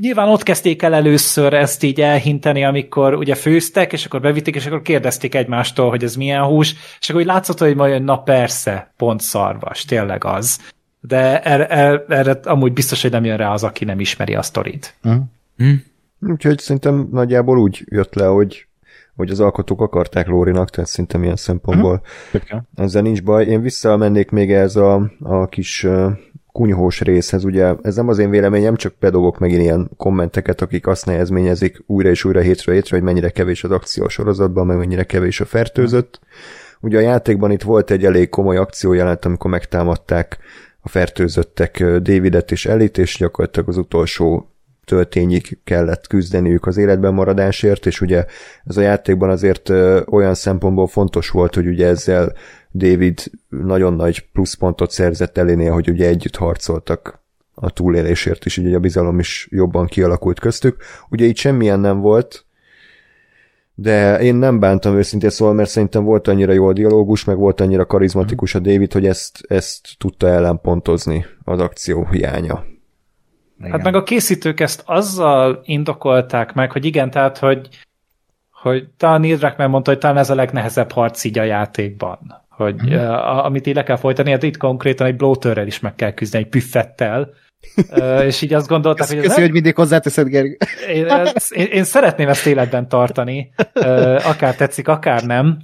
nyilván ott kezdték el először ezt így elhinteni, amikor ugye főztek, és akkor bevitték, és akkor kérdezték egymástól, hogy ez milyen hús, és akkor úgy látszott, hogy majd na persze, pont szarvas, tényleg az. De erre, erre, erre amúgy biztos, hogy nem jön rá az, aki nem ismeri a sztorit. Hm? Úgyhogy szerintem nagyjából úgy jött le, hogy, hogy az alkotók akarták Lórinak, tehát szerintem ilyen szempontból ezzel nincs baj. Én visszamennék még ez a, a kis uh, kunyhós részhez, ugye ez nem az én véleményem, csak bedobok megint ilyen kommenteket, akik azt nehezményezik újra és újra hétről hétre, hogy mennyire kevés az akció sorozatban, meg mennyire kevés a fertőzött. Ugye a játékban itt volt egy elég komoly akció jelent, amikor megtámadták a fertőzöttek Davidet és Elit, és gyakorlatilag az utolsó töltényig kellett küzdeniük az életben maradásért, és ugye ez a játékban azért olyan szempontból fontos volt, hogy ugye ezzel David nagyon nagy pluszpontot szerzett elénél, hogy ugye együtt harcoltak a túlélésért is, ugye a bizalom is jobban kialakult köztük. Ugye itt semmilyen nem volt, de én nem bántam őszintén szóval, mert szerintem volt annyira jó a dialógus, meg volt annyira karizmatikus a David, hogy ezt, ezt tudta ellenpontozni az akció hiánya. Hát meg a készítők ezt azzal indokolták meg, hogy igen, tehát, hogy, hogy talán Neil Druckmann mondta, hogy talán ez a legnehezebb harc így a játékban. Hogy Mhm. mm. uh, amit így le kell folytani, hát itt konkrétan egy bloaterrel is meg kell küzdeni, egy püffettel. Uh, és így azt gondolták, Köszi, hogy köszi hogy mindig hozzáteszed, Gergő. én, én, én szeretném ezt életben tartani, ö, akár tetszik, akár nem.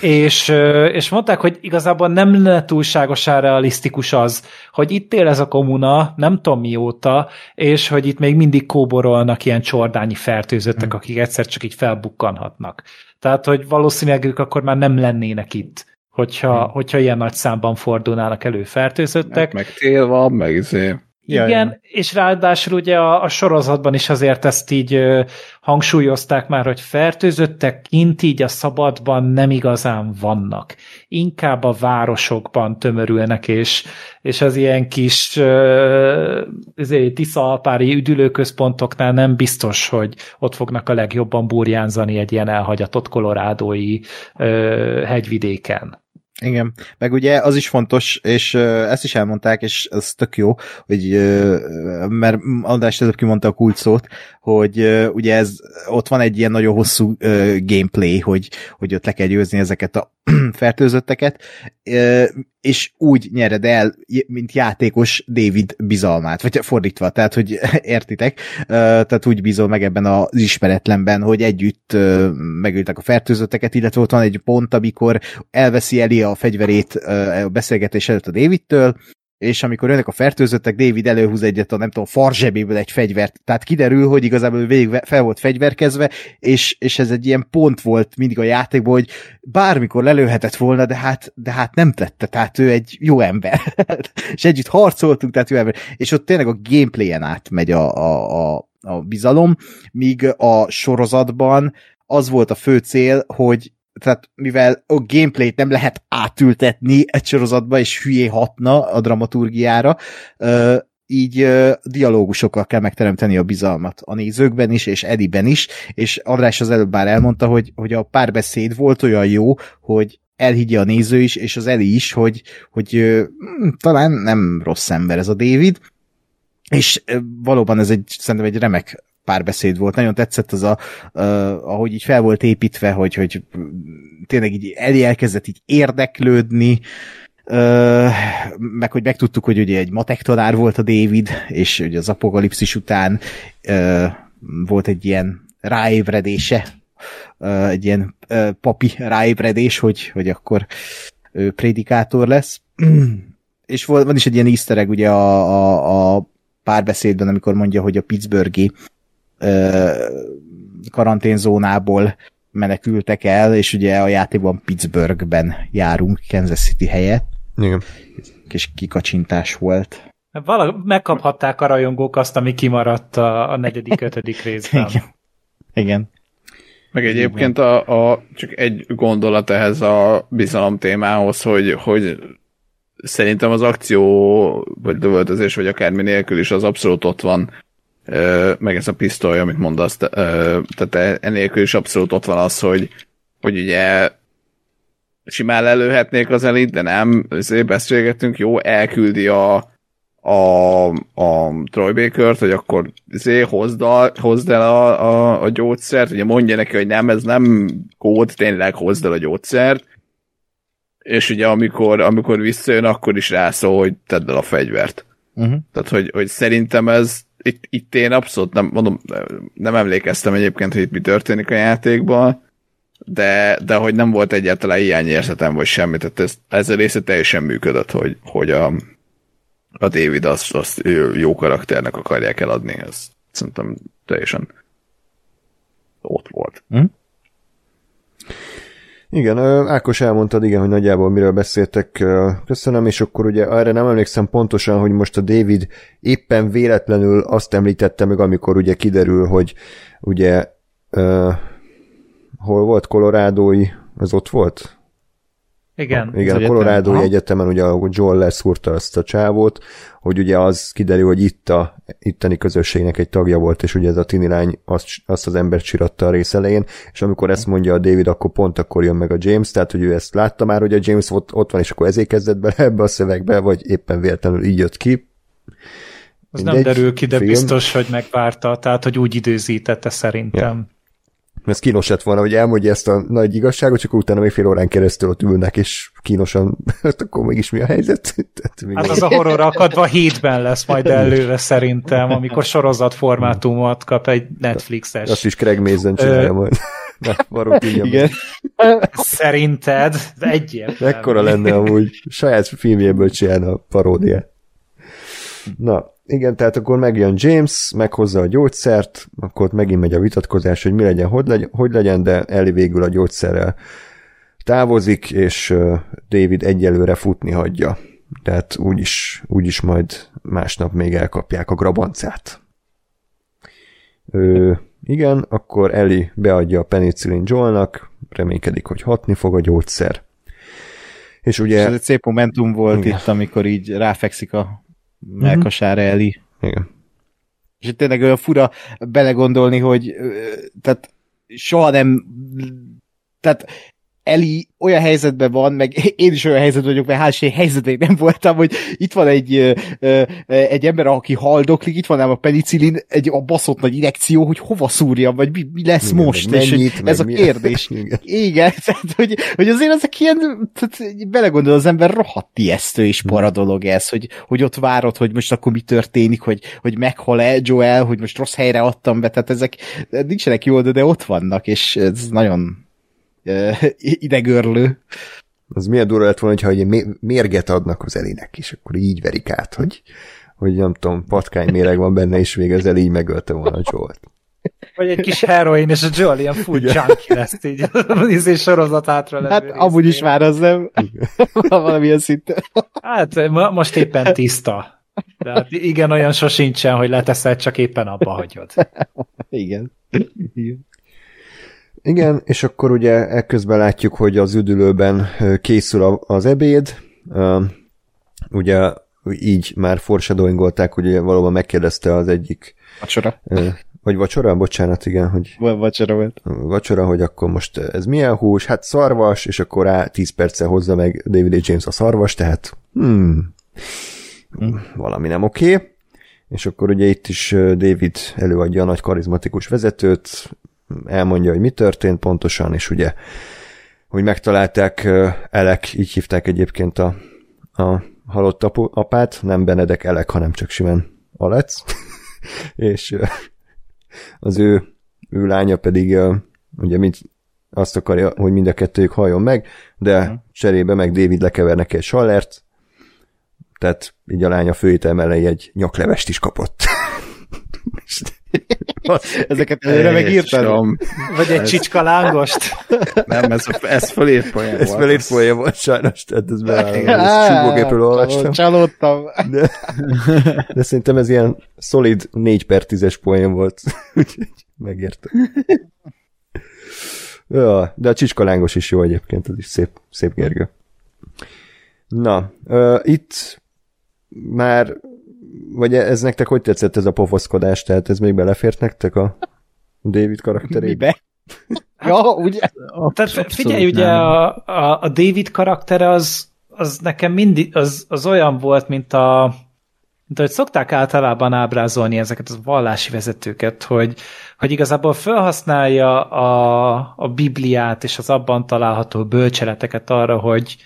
És, ö, és mondták, hogy igazából nem lenne túlságosan realisztikus az, hogy itt él ez a komuna, nem tudom mióta, és hogy itt még mindig kóborolnak ilyen csordányi fertőzöttek, akik egyszer csak így felbukkanhatnak. Tehát, hogy valószínűleg ők akkor már nem lennének itt, hogyha, hogyha ilyen nagy számban fordulnának elő fertőzöttek. Meg tél van, meg izé. Igen, ja. és ráadásul ugye a, a sorozatban is azért ezt így ö, hangsúlyozták már, hogy fertőzöttek kint így a szabadban nem igazán vannak. Inkább a városokban tömörülnek, és, és az ilyen kis izé, Tisza-alpári üdülőközpontoknál nem biztos, hogy ott fognak a legjobban burjánzani egy ilyen elhagyatott kolorádói ö, hegyvidéken. Igen, meg ugye az is fontos, és ezt is elmondták, és ez tök jó, hogy, mert András előbb kimondta a kult szót, hogy ugye ez, ott van egy ilyen nagyon hosszú gameplay, hogy, hogy ott le kell győzni ezeket a fertőzötteket, és úgy nyered el, mint játékos David bizalmát, vagy fordítva, tehát, hogy értitek, tehát úgy bízol meg ebben az ismeretlenben, hogy együtt megöltek a fertőzötteket, illetve ott van egy pont, amikor elveszi Eli a fegyverét a beszélgetés előtt a Davidtől, és amikor jönnek a fertőzöttek, David előhúz egyet a nem tudom, farzsebéből egy fegyvert. Tehát kiderül, hogy igazából ő végig fel volt fegyverkezve, és, és ez egy ilyen pont volt mindig a játékban, hogy bármikor lelőhetett volna, de hát, de hát nem tette, tehát ő egy jó ember. és együtt harcoltunk, tehát jó ember. És ott tényleg a gameplayen átmegy a, a, a, a bizalom, míg a sorozatban az volt a fő cél, hogy tehát mivel a gameplayt nem lehet átültetni egy sorozatba, és hülyé hatna a dramaturgiára, így uh, dialógusokkal kell megteremteni a bizalmat a nézőkben is, és Ediben is, és András az előbb már elmondta, hogy, hogy a párbeszéd volt olyan jó, hogy elhiggye a néző is, és az Eli is, hogy, hogy uh, talán nem rossz ember ez a David, és valóban ez egy, szerintem egy remek párbeszéd volt. Nagyon tetszett az a, uh, ahogy így fel volt építve, hogy, hogy tényleg így Eli elkezdett így érdeklődni, Uh, meg hogy megtudtuk, hogy ugye egy matek tanár volt a David, és ugye az apokalipszis után uh, volt egy ilyen ráébredése, uh, egy ilyen uh, papi ráébredés, hogy, hogy akkor ő prédikátor lesz. és van is egy ilyen easter egg ugye a, a, a párbeszédben, amikor mondja, hogy a Pittsburghi karanténzónából menekültek el, és ugye a játékban Pittsburghben járunk, Kansas City helyett. Igen. Kis kikacsintás volt. Vala, megkaphatták a rajongók azt, ami kimaradt a, a negyedik, ötödik részben. Igen. Igen. Meg egyébként a, a, csak egy gondolat ehhez a bizalom témához, hogy, hogy szerintem az akció, vagy lövöldözés, vagy akármi nélkül is az abszolút ott van, meg ez a pisztoly, amit mondasz, tehát enélkül is abszolút ott van az, hogy, hogy ugye simán lelőhetnék az elit, de nem, ezért beszélgettünk, jó, elküldi a, a, a Troy Baker-t, hogy akkor ezért hozd, a, hozd el a, a, a gyógyszert, ugye mondja neki, hogy nem, ez nem kód, tényleg hozd el a gyógyszert, és ugye amikor, amikor visszajön, akkor is rászól, hogy tedd el a fegyvert. Uh-huh. Tehát, hogy, hogy szerintem ez itt, itt én abszolút nem, mondom, nem emlékeztem egyébként, hogy itt mi történik a játékban, de, de hogy nem volt egyáltalán hiányérzetem, vagy semmi, tehát ez, ez a része teljesen működött, hogy, hogy a, a David azt, azt jó karakternek akarják eladni, ez szerintem teljesen ott volt. Hm? Igen, Ákos elmondtad, igen, hogy nagyjából miről beszéltek, köszönöm, és akkor ugye erre nem emlékszem pontosan, hogy most a David éppen véletlenül azt említette meg, amikor ugye kiderül, hogy ugye hol volt, kolorádói, az ott volt? Igen. Igen, a Colorado Egyetemen ugye a Joel leszúrta azt a csávót, hogy ugye az kiderül, hogy itt a itteni közösségnek egy tagja volt, és ugye ez a tini lány azt, azt az embert csiratta a rész elején, és amikor ezt mondja a David, akkor pont akkor jön meg a James, tehát hogy ő ezt látta már, hogy a James ott, ott van, és akkor ezért kezdett bele ebbe a szövegbe, vagy éppen véletlenül így jött ki. Az Mindegy, nem derül ki, de film. biztos, hogy megvárta, tehát hogy úgy időzítette szerintem. Ja ez kínos lett volna, hogy elmondja ezt a nagy igazságot, csak utána még fél órán keresztül ott ülnek, és kínosan, hát akkor mégis mi a helyzet? Tehát, hát az a horror akadva hétben lesz majd előre szerintem, amikor sorozat formátumot kap egy Netflixes. Azt is Craig Mason csinálja majd. Na, Igen. Szerinted? Egyértelmű. Ekkora lenne amúgy saját filmjéből csinálna a paródiát. Na, igen, tehát akkor megjön James, meghozza a gyógyszert, akkor megint megy a vitatkozás, hogy mi legyen, hogy legyen, hogy legyen de Eli végül a gyógyszerrel távozik, és David egyelőre futni hagyja. Tehát úgyis, úgyis majd másnap még elkapják a grabancát. Ö, igen, akkor Eli beadja a penicillin Joelnak, reménykedik, hogy hatni fog a gyógyszer. És ugye... És ez egy szép momentum volt igen. itt, amikor így ráfekszik a melkasára Eli. Igen. És tényleg olyan fura belegondolni, hogy tehát soha nem tehát Eli olyan helyzetben van, meg én is olyan helyzetben vagyok, mert hál' helyzetben nem voltam, hogy itt van egy, egy ember, aki haldoklik, itt van ám a penicillin, egy a baszott nagy inekció, hogy hova szúrjam, vagy mi, mi lesz Igen, most, és mennyit, ez a kérdés. Igen, Igen tehát, hogy, hogy azért ezek ilyen, tehát belegondol az ember rohadt ijesztő és para dolog ez, hogy, hogy ott várod, hogy most akkor mi történik, hogy, hogy meghal-e Joel, hogy most rossz helyre adtam be, tehát ezek nincsenek jól, de, de ott vannak, és ez nagyon idegörlő. Az milyen durva lett volna, hogyha egy mérget adnak az elének, és akkor így verik át, hogy, hogy nem tudom, patkány méreg van benne, és még az így megölte volna Joel-t. Vagy egy kis heroin, és a Joel ilyen full junkie lesz így, az izé sorozat hátra Hát amúgy is már az nem, valamilyen szinten. Hát most éppen tiszta. Tehát igen, olyan sosincsen, hogy leteszed, csak éppen abba hagyod. Igen. Igen. Igen, és akkor ugye ekközben látjuk, hogy az üdülőben készül az ebéd. Ugye így már foreshadowingolták, hogy valóban megkérdezte az egyik Vacsora. vagy vacsora, bocsánat, igen, hogy vacsora volt. vacsora, hogy akkor most ez milyen hús, hát szarvas, és akkor rá 10 perccel hozza meg David A. James a szarvas, tehát hmm, valami nem oké. Okay. És akkor ugye itt is David előadja a nagy karizmatikus vezetőt, elmondja, hogy mi történt pontosan, és ugye, hogy megtalálták Elek, így hívták egyébként a, a halott apu, apát, nem Benedek Elek, hanem csak simán Alec, és az ő, ő lánya pedig ugye mint azt akarja, hogy mind a kettőjük halljon meg, de cserébe meg David lekever neki egy sallert, tehát így a lánya főétel mellé egy nyaklevest is kapott. Ezeket előre megírtad? Jézusom. Vagy egy csicska lángost. Nem, ez, ez fölírt poén Ez volt. felét folyja volt sajnos, tehát ez beállom, ezt súgógépről olvastam. Csalódtam. De, de szerintem ez ilyen szolid 4 per 10-es poén volt. Úgyhogy megértem. Ja, de a csicskalángos is jó egyébként, az is szép, szép gergő. Na, uh, itt már, vagy ez nektek hogy tetszett ez a pofoszkodás, tehát ez még belefért nektek a David karakterébe? Mibe? Ja, ugye? Tehát Abszolút figyelj, ugye nem. a, a, a David karaktere az, az nekem mindig, az, az olyan volt, mint a mint ahogy szokták általában ábrázolni ezeket a vallási vezetőket, hogy, hogy igazából felhasználja a, a Bibliát és az abban található bölcseleteket arra, hogy,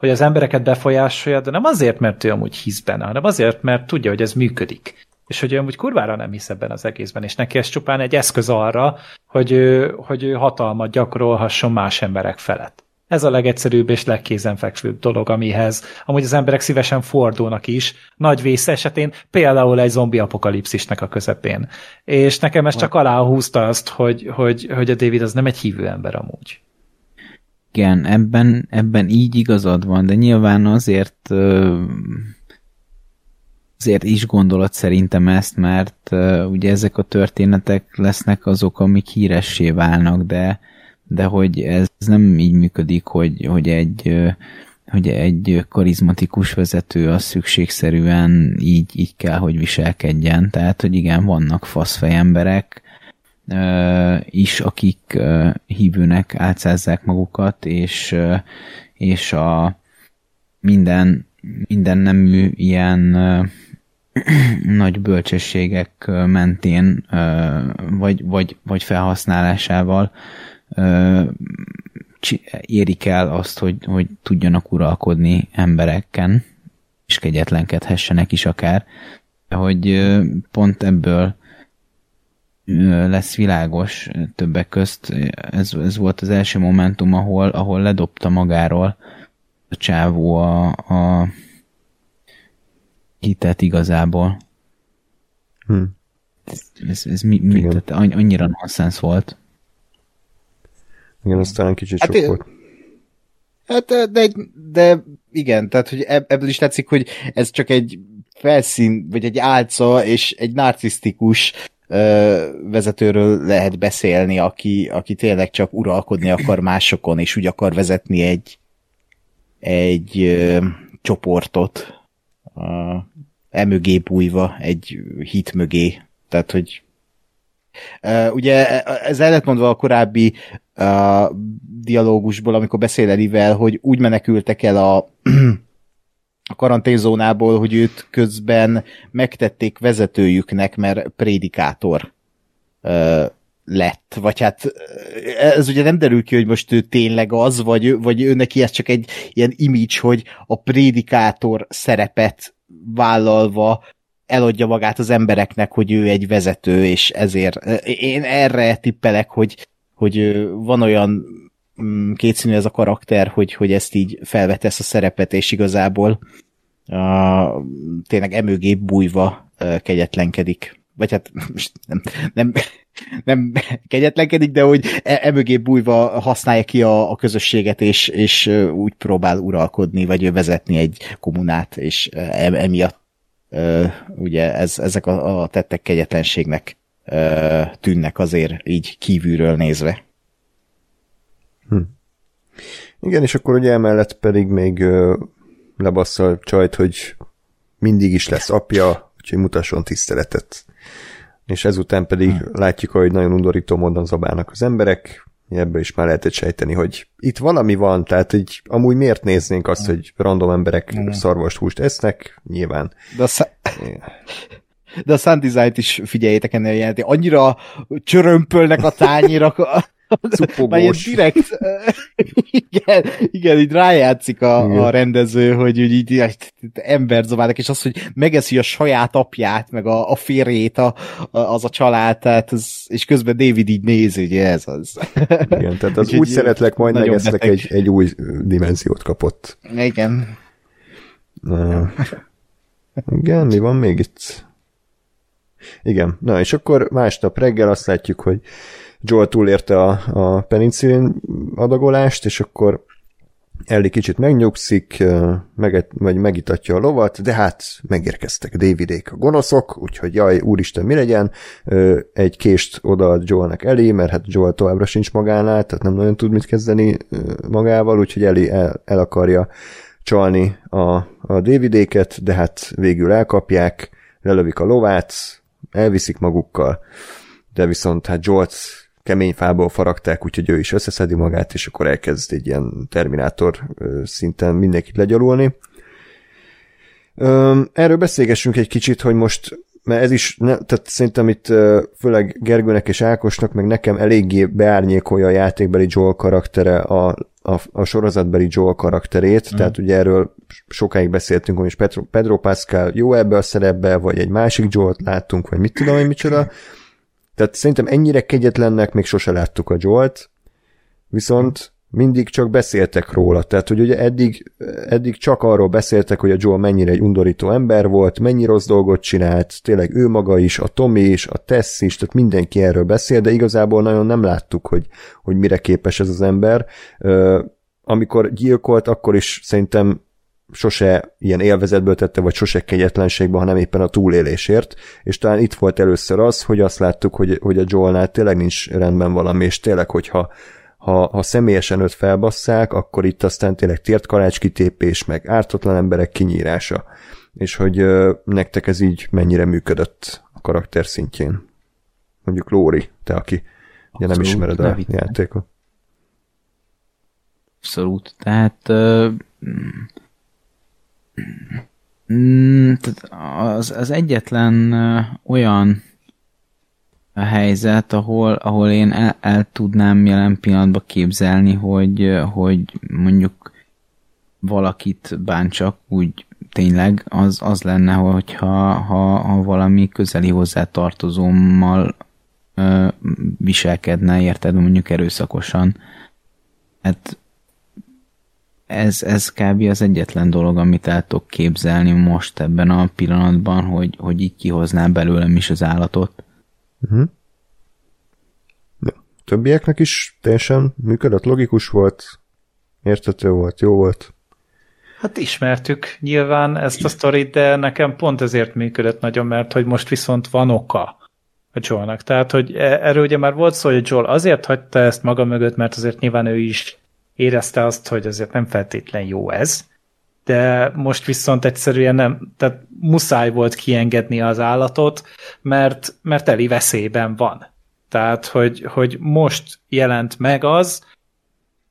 hogy az embereket befolyásolja, de nem azért, mert ő amúgy hisz benne, hanem azért, mert tudja, hogy ez működik. És hogy ő amúgy kurvára nem hisz ebben az egészben, és neki ez csupán egy eszköz arra, hogy ő, hogy ő hatalmat gyakorolhasson más emberek felett. Ez a legegyszerűbb és legkézenfekvőbb dolog, amihez amúgy az emberek szívesen fordulnak is, nagy vész esetén, például egy zombi apokalipszisnek a közepén. És nekem ez csak aláhúzta azt, hogy, hogy, hogy a David az nem egy hívő ember amúgy. Igen, ebben, ebben így igazad van, de nyilván azért azért is gondolod szerintem ezt, mert ugye ezek a történetek lesznek azok, amik híressé válnak, de, de hogy ez nem így működik, hogy, hogy egy hogy egy karizmatikus vezető az szükségszerűen így, így kell, hogy viselkedjen. Tehát, hogy igen, vannak faszfej emberek, is, akik hívőnek álcázzák magukat, és, és a minden, minden nemű ilyen nagy bölcsességek mentén, vagy, vagy, vagy felhasználásával érik el azt, hogy, hogy tudjanak uralkodni embereken, és kegyetlenkedhessenek is akár, hogy pont ebből lesz világos többek közt. Ez, ez volt az első momentum, ahol, ahol ledobta magáról a csávó a, a hitet igazából. Hm. Ez, ez mi, mi Igen. tehát anny- annyira nonsens volt. Igen, az talán kicsit Hát sok volt. Hát, de, de igen, tehát hogy eb- ebből is tetszik, hogy ez csak egy felszín, vagy egy álca, és egy narcisztikus vezetőről lehet beszélni, aki, aki tényleg csak uralkodni akar másokon, és úgy akar vezetni egy, egy ö, csoportot, ö, emögé bújva, egy hit mögé. Tehát, hogy Uh, ugye ez el lett mondva a korábbi uh, dialógusból, amikor beszél Elivel, hogy úgy menekültek el a, a karanténzónából, hogy őt közben megtették vezetőjüknek, mert prédikátor uh, lett. Vagy hát ez ugye nem derül ki, hogy most ő tényleg az, vagy, vagy ő neki ez csak egy ilyen image, hogy a prédikátor szerepet vállalva eladja magát az embereknek, hogy ő egy vezető, és ezért én erre tippelek, hogy, hogy ö, van olyan kétszínű ez a karakter, hogy, hogy ezt így felvetesz a szerepet, és igazából uh, tényleg emögé bújva uh, kegyetlenkedik. Vagy hát nem, nem, nem kegyetlenkedik, de hogy e- emögé bújva használja ki a, a közösséget, és, és úgy próbál uralkodni, vagy vezetni egy kommunát, és em- emiatt ö, ugye ez, ezek a, a tettek kegyetlenségnek ö, tűnnek azért így kívülről nézve. Igen, és akkor ugye emellett pedig még ö, lebassza a csajt, hogy mindig is lesz apja, úgyhogy mutasson tiszteletet. És ezután pedig hmm. látjuk, hogy nagyon undorító módon zabálnak az emberek, ebből is már lehetett sejteni, hogy itt valami van, tehát így amúgy miért néznénk azt, hogy random emberek mm. szarvast húst esznek, nyilván. De a, sz- de a Sun Design-t is figyeljétek ennél jelenti. Annyira csörömpölnek a tányérak, Cupogós. direkt, igen, igen, így rájátszik a, igen. a rendező, hogy úgy így, zabálnak, és az, hogy megeszi a saját apját, meg a, a férjét, a, a, az a család, tehát ez, és közben David így néz, hogy ez az. Igen, tehát az úgy szeretlek, majd megeszlek egy, egy új dimenziót kapott. Igen. Uh, igen, mi van még itt? Igen, na és akkor másnap reggel azt látjuk, hogy Joel túlérte a, a penicillin adagolást, és akkor Ellie kicsit megnyugszik, meg, vagy megitatja a lovat, de hát megérkeztek Davidék a gonoszok, úgyhogy jaj, úristen, mi legyen? Egy kést odaad Joelnek Ellie, mert hát Joel továbbra sincs magánál, tehát nem nagyon tud mit kezdeni magával, úgyhogy Ellie el, el akarja csalni a, a Davidéket, de hát végül elkapják, lelövik a lovát, elviszik magukkal, de viszont hát Jolt kemény fából faragták, úgyhogy ő is összeszedi magát, és akkor elkezd egy ilyen terminátor szinten mindenkit legyalulni. Erről beszélgessünk egy kicsit, hogy most mert ez is, ne, tehát szerintem itt főleg Gergőnek és Ákosnak, meg nekem eléggé beárnyékolja a játékbeli Joel karaktere a, a, a sorozatbeli Joel karakterét, mm. tehát ugye erről sokáig beszéltünk, hogy Pedro, Pedro Pascal jó ebbe a szerepbe, vagy egy másik Joel-t láttunk, vagy mit tudom én micsoda, tehát szerintem ennyire kegyetlennek még sose láttuk a Jolt, viszont mindig csak beszéltek róla. Tehát, hogy ugye eddig, eddig csak arról beszéltek, hogy a Joel mennyire egy undorító ember volt, mennyi rossz dolgot csinált, tényleg ő maga is, a Tommy is, a Tess is, tehát mindenki erről beszél, de igazából nagyon nem láttuk, hogy, hogy mire képes ez az ember. Amikor gyilkolt, akkor is szerintem sose ilyen élvezetből tette, vagy sose kegyetlenségbe, hanem éppen a túlélésért, és talán itt volt először az, hogy azt láttuk, hogy, hogy a Joelnál tényleg nincs rendben valami, és tényleg, hogyha ha, ha személyesen őt felbasszák, akkor itt aztán tényleg tért kitépés, meg ártatlan emberek kinyírása, és hogy ö, nektek ez így mennyire működött a karakter szintjén. Mondjuk Lóri, te, aki ugye nem ismered a játékot. Abszolút. Tehát uh, Mm, az, az egyetlen olyan a helyzet, ahol, ahol én el, el tudnám jelen pillanatban képzelni, hogy, hogy mondjuk valakit bántsak úgy tényleg, az, az lenne, hogyha ha, ha valami közeli hozzátartozómmal ö, viselkedne, érted, mondjuk erőszakosan. Hát ez, ez kb. az egyetlen dolog, amit el tudok képzelni most ebben a pillanatban, hogy, hogy így kihozná belőlem is az állatot. Uh-huh. De többieknek is teljesen működött, logikus volt, értető volt, jó volt. Hát ismertük nyilván ezt a sztorit, de nekem pont ezért működött nagyon, mert hogy most viszont van oka a Joelnak. Tehát, hogy e- erről ugye már volt szó, hogy Joel azért hagyta ezt maga mögött, mert azért nyilván ő is érezte azt, hogy azért nem feltétlen jó ez, de most viszont egyszerűen nem, tehát muszáj volt kiengedni az állatot, mert, mert Eli veszélyben van. Tehát, hogy, hogy most jelent meg az,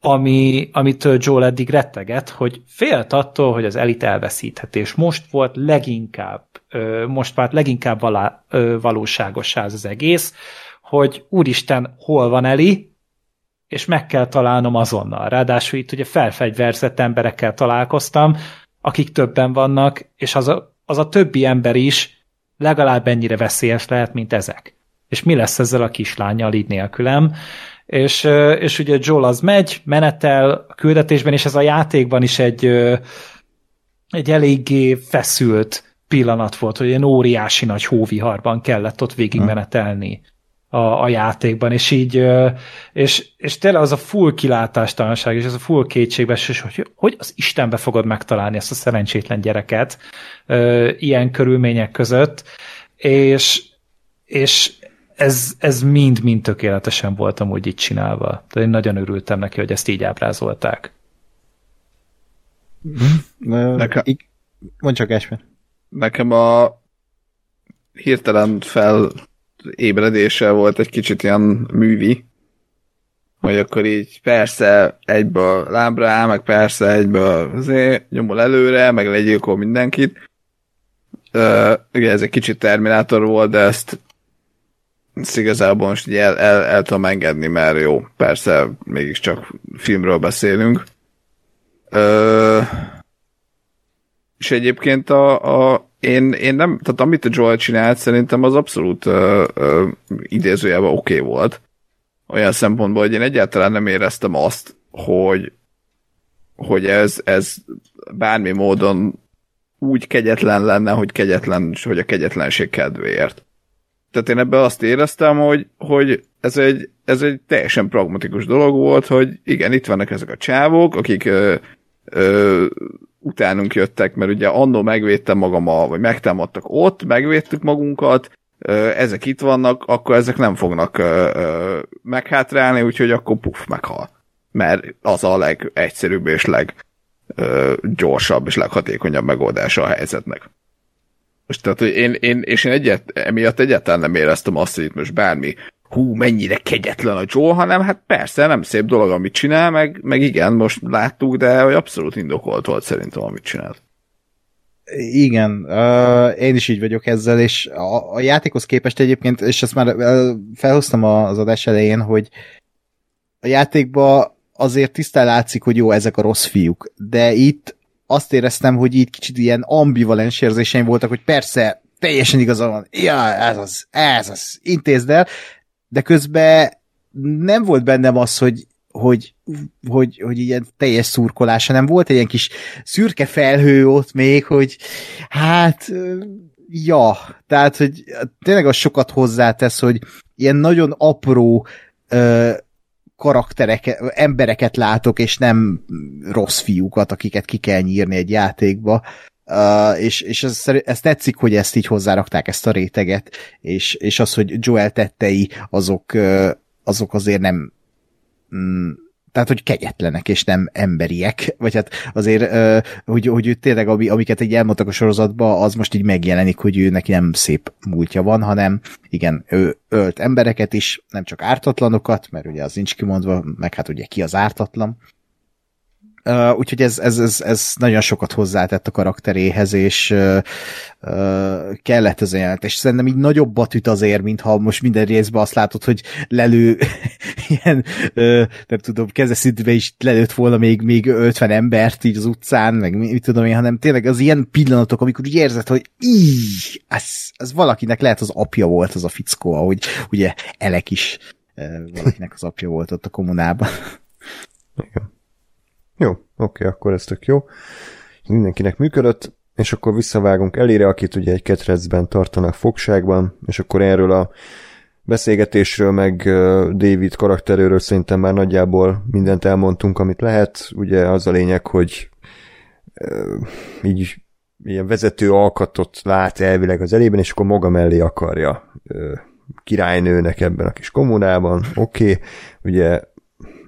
ami, amitől Joel eddig retteget, hogy félt attól, hogy az elit elveszíthet, és most volt leginkább, most vált leginkább valá, valóságosá az egész, hogy úristen, hol van Eli, és meg kell találnom azonnal. Ráadásul itt ugye felfegyverzett emberekkel találkoztam, akik többen vannak, és az a, az a többi ember is legalább ennyire veszélyes lehet, mint ezek. És mi lesz ezzel a kislányjal így nélkülem? És, és ugye Joel az megy, menetel a küldetésben, és ez a játékban is egy, egy eléggé feszült pillanat volt, hogy egy óriási nagy hóviharban kellett ott végigmenetelni a, a játékban, és így, és, és tényleg az a full kilátástalanság, és az a full kétségbeesés, hogy hogy az Istenbe fogod megtalálni ezt a szerencsétlen gyereket ilyen körülmények között, és, és ez, ez mind-mind tökéletesen volt amúgy így csinálva. Tehát én nagyon örültem neki, hogy ezt így ábrázolták. Nekem... Mondd csak, Esmer. nekem a hirtelen felébredése volt egy kicsit ilyen művi, hogy akkor így persze egyből lábra áll, meg persze egyből azért nyomol előre, meg legyilkol mindenkit. Uh, ugye ez egy kicsit Terminátor volt, de ezt, ezt igazából most el, el, el tudom engedni, mert jó, persze mégiscsak filmről beszélünk. Uh, és egyébként a, a én, én nem, tehát amit a Joel csinált, szerintem az abszolút uh, uh, idézőjelben oké okay volt. Olyan szempontból, hogy én egyáltalán nem éreztem azt, hogy, hogy ez, ez bármi módon úgy kegyetlen lenne, hogy kegyetlen, hogy a kegyetlenség kedvéért. Tehát én ebben azt éreztem, hogy, hogy ez, egy, ez egy teljesen pragmatikus dolog volt, hogy igen, itt vannak ezek a csávok, akik ö, ö, utánunk jöttek, mert ugye annó megvédtem magam, a, vagy megtámadtak ott, megvédtük magunkat, ezek itt vannak, akkor ezek nem fognak meghátrálni, úgyhogy akkor puf, meghal. Mert az a legegyszerűbb és leggyorsabb és leghatékonyabb megoldása a helyzetnek. Most tehát, hogy én, én, és én egyet, emiatt egyáltalán nem éreztem azt, hogy itt most bármi hú, mennyire kegyetlen a Joe, hanem hát persze, nem szép dolog, amit csinál, meg, meg igen, most láttuk, de hogy abszolút indokolt volt szerintem, amit csinált. Igen, én is így vagyok ezzel, és a, a játékhoz képest egyébként, és ezt már felhoztam az adás elején, hogy a játékban azért tisztán látszik, hogy jó, ezek a rossz fiúk, de itt azt éreztem, hogy itt kicsit ilyen ambivalens érzéseim voltak, hogy persze, teljesen igaza van, ja, ez az, ez az, intézd el, de közben nem volt bennem az, hogy hogy, hogy, hogy ilyen teljes szurkolás, hanem volt egy ilyen kis szürke felhő ott még, hogy hát ja, tehát, hogy tényleg az sokat hozzátesz, hogy ilyen nagyon apró ö, karakterek, embereket látok, és nem rossz fiúkat, akiket ki kell nyírni egy játékba. Uh, és, és ez, ez tetszik, hogy ezt így hozzárakták, ezt a réteget, és, és az, hogy Joel tettei, azok, uh, azok azért nem mm, tehát, hogy kegyetlenek, és nem emberiek, vagy hát azért, uh, hogy, hogy tényleg, ami, amiket egy elmondtak a sorozatban, az most így megjelenik, hogy ő neki nem szép múltja van, hanem igen, ő ölt embereket is, nem csak ártatlanokat, mert ugye az nincs kimondva, meg hát ugye ki az ártatlan, Uh, úgyhogy ez, ez, ez, ez nagyon sokat hozzátett a karakteréhez, és uh, uh, kellett ez jelent. És szerintem így nagyobbat üt azért, mintha most minden részben azt látod, hogy lelő ilyen, uh, nem tudom, kezdeszintben is lelőtt volna még, még 50 embert így az utcán, meg mit tudom én, hanem tényleg az ilyen pillanatok, amikor úgy érzed, hogy így, ez, ez valakinek lehet az apja volt az a fickó, ahogy ugye Elek is uh, valakinek az apja volt ott a kommunában. Igen. Jó, oké, akkor ez tök jó. Mindenkinek működött, és akkor visszavágunk elére, akit ugye egy ketrecben tartanak fogságban, és akkor erről a beszélgetésről, meg David karakteréről szerintem már nagyjából mindent elmondtunk, amit lehet. Ugye az a lényeg, hogy így ilyen vezető alkatot lát elvileg az elében, és akkor maga mellé akarja királynőnek ebben a kis kommunában. Oké, okay. ugye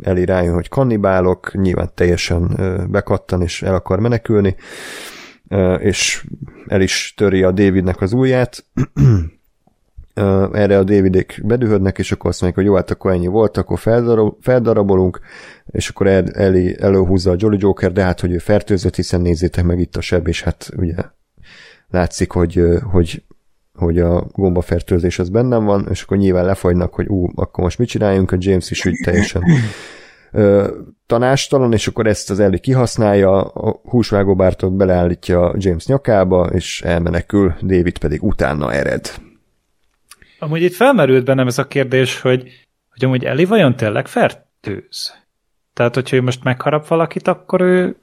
Eli rájön, hogy kannibálok, nyilván teljesen bekattan, és el akar menekülni, és el is töri a Davidnek az ujját, erre a Davidék bedühödnek, és akkor azt mondják, hogy jó, hát akkor ennyi volt, akkor feldarabolunk, és akkor Eli előhúzza a Jolly Joker, de hát, hogy ő fertőzött, hiszen nézzétek meg itt a seb, és hát ugye látszik, hogy, hogy hogy a gombafertőzés az bennem van, és akkor nyilván lefagynak, hogy ú, akkor most mit csináljunk, a James is úgy teljesen ö, tanástalan, és akkor ezt az Ellie kihasználja, a húsvágóbártot beleállítja James nyakába, és elmenekül, David pedig utána ered. Amúgy itt felmerült bennem ez a kérdés, hogy, hogy amúgy Ellie vajon tényleg fertőz? Tehát, hogyha ő most megharap valakit, akkor ő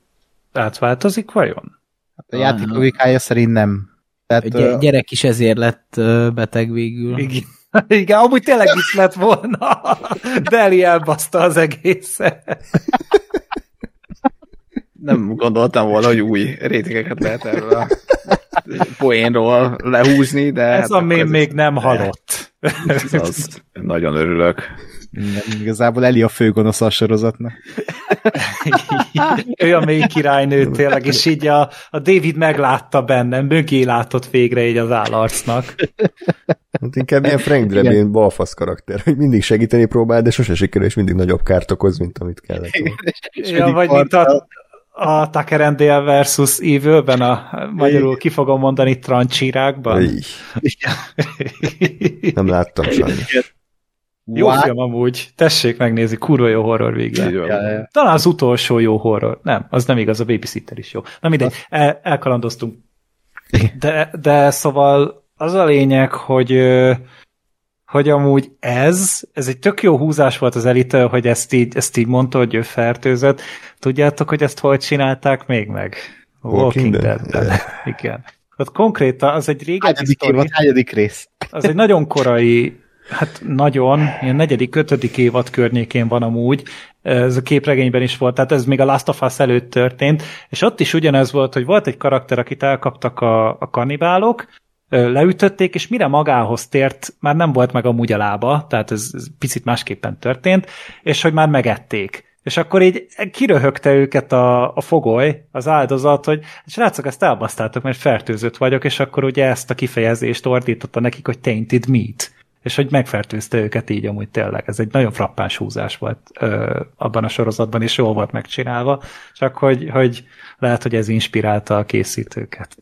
átváltozik vajon? Hát a játék logikája szerint nem. Tehát, a gyerek is ezért lett beteg végül. Igen. Igen, amúgy tényleg is lett volna. Deli elbaszta az egészet. Nem gondoltam volna, hogy új rétegeket lehet erről a poénról lehúzni, de... Ez hát a mém még nem halott. az, nagyon örülök. Igen, igazából Eli a főgonosz a sorozatnak. ő a mély királynő tényleg, és így a, a David meglátta bennem, mögé látott végre így az állarcnak. Hát inkább ilyen Frank Drebin balfasz karakter, hogy mindig segíteni próbál, de sose sikerül, és mindig nagyobb kárt okoz, mint amit kellett. Ja, vagy mint a, a Tucker and Dale versus Evil-ben, a magyarul ki fogom mondani trancsírákban. Nem láttam sajnos. Jó What? film amúgy, tessék megnézni, kurva jó horror van. Ja, ja. Talán az utolsó jó horror. Nem, az nem igaz, a Babysitter is jó. Na mindegy, el, elkalandoztunk. De, de szóval az a lényeg, hogy hogy amúgy ez, ez egy tök jó húzás volt az elitől, hogy ezt így, ezt így mondta, hogy ő fertőzött. Tudjátok, hogy ezt hogy csinálták még meg? Walking Walking Dead? Dead-ben. Igen. Hát konkrétan, az egy régebbi Hányadik évad, hányadik rész? Az egy nagyon korai, hát nagyon, ilyen negyedik, ötödik évad környékén van amúgy, ez a képregényben is volt, tehát ez még a Last of Us előtt történt, és ott is ugyanez volt, hogy volt egy karakter, akit elkaptak a, a kannibálok, ö, leütötték, és mire magához tért, már nem volt meg amúgy a lába, tehát ez, ez picit másképpen történt, és hogy már megették. És akkor így kiröhögte őket a, a fogoly, az áldozat, hogy srácok, ezt elbasztátok, mert fertőzött vagyok, és akkor ugye ezt a kifejezést ordította nekik, hogy tainted meat. És hogy megfertőzte őket így amúgy tényleg. Ez egy nagyon frappáns húzás volt ö, abban a sorozatban, és jól volt megcsinálva, csak hogy, hogy lehet, hogy ez inspirálta a készítőket.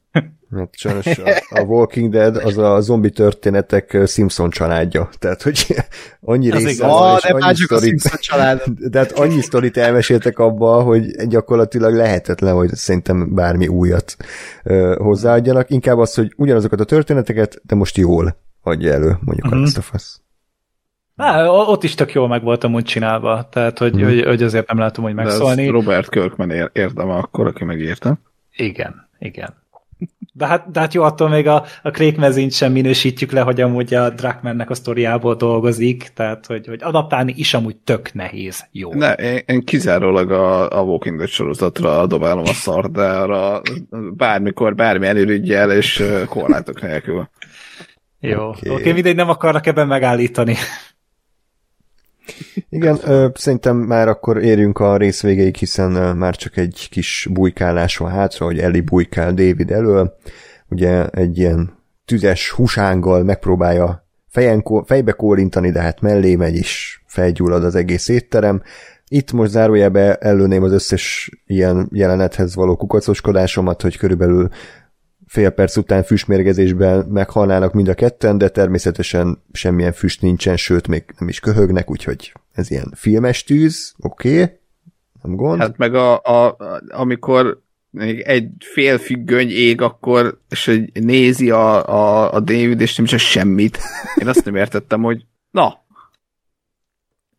Hát sajnos a, a Walking Dead az a zombi történetek Simpson családja. Tehát, hogy annyi Az része igaz. van, Ah, és annyi sztorit, család. de hát annyi sztorit elmeséltek abba, hogy gyakorlatilag lehetetlen, hogy szerintem bármi újat ö, hozzáadjanak. Inkább az, hogy ugyanazokat a történeteket, de most jól adja elő, mondjuk Mhm. uh-huh. a Last of Us. Á, ott is tök jól meg volt amúgy csinálva, tehát hogy, Mhm. hogy, hogy azért nem látom, hogy De ez megszólni. Robert Kirkman ér- érdeme akkor, aki megírta. Igen, igen. De hát, de hát jó, attól még a, a Mazin sem minősítjük le, hogy amúgy a Druckmannnek a sztoriából dolgozik, tehát hogy, hogy adaptálni is amúgy tök nehéz. Jó. Ne, én, én kizárólag a, a Walking Dead sorozatra dobálom a szart, de arra bármikor, bármi előrügyel és korlátok nélkül. Jó. Oké. Oké, okay, mindegy, nem akarnak ebben megállítani. Igen, ö, szerintem már akkor érjünk a rész végéig, hiszen ö, már csak egy kis bujkálás van hátra, hogy Ellie bujkál David elől. Ugye egy ilyen tüzes husánggal megpróbálja fejen, fejbe kólintani, de hát mellé megy is, felgyullad az egész étterem. Itt most zárójelbe előném az összes ilyen jelenethez való kukacoskodásomat, hogy körülbelül fél perc után füstmérgezésben meghalnának mind a ketten, de természetesen semmilyen füst nincsen, sőt, még nem is köhögnek, úgyhogy ez ilyen filmes tűz, oké, okay, nem gond. Hát, meg a, a, amikor még egy fél függöny ég, akkor és nézi a, a, a David, és nem csak semmit. Én azt nem értettem, hogy na,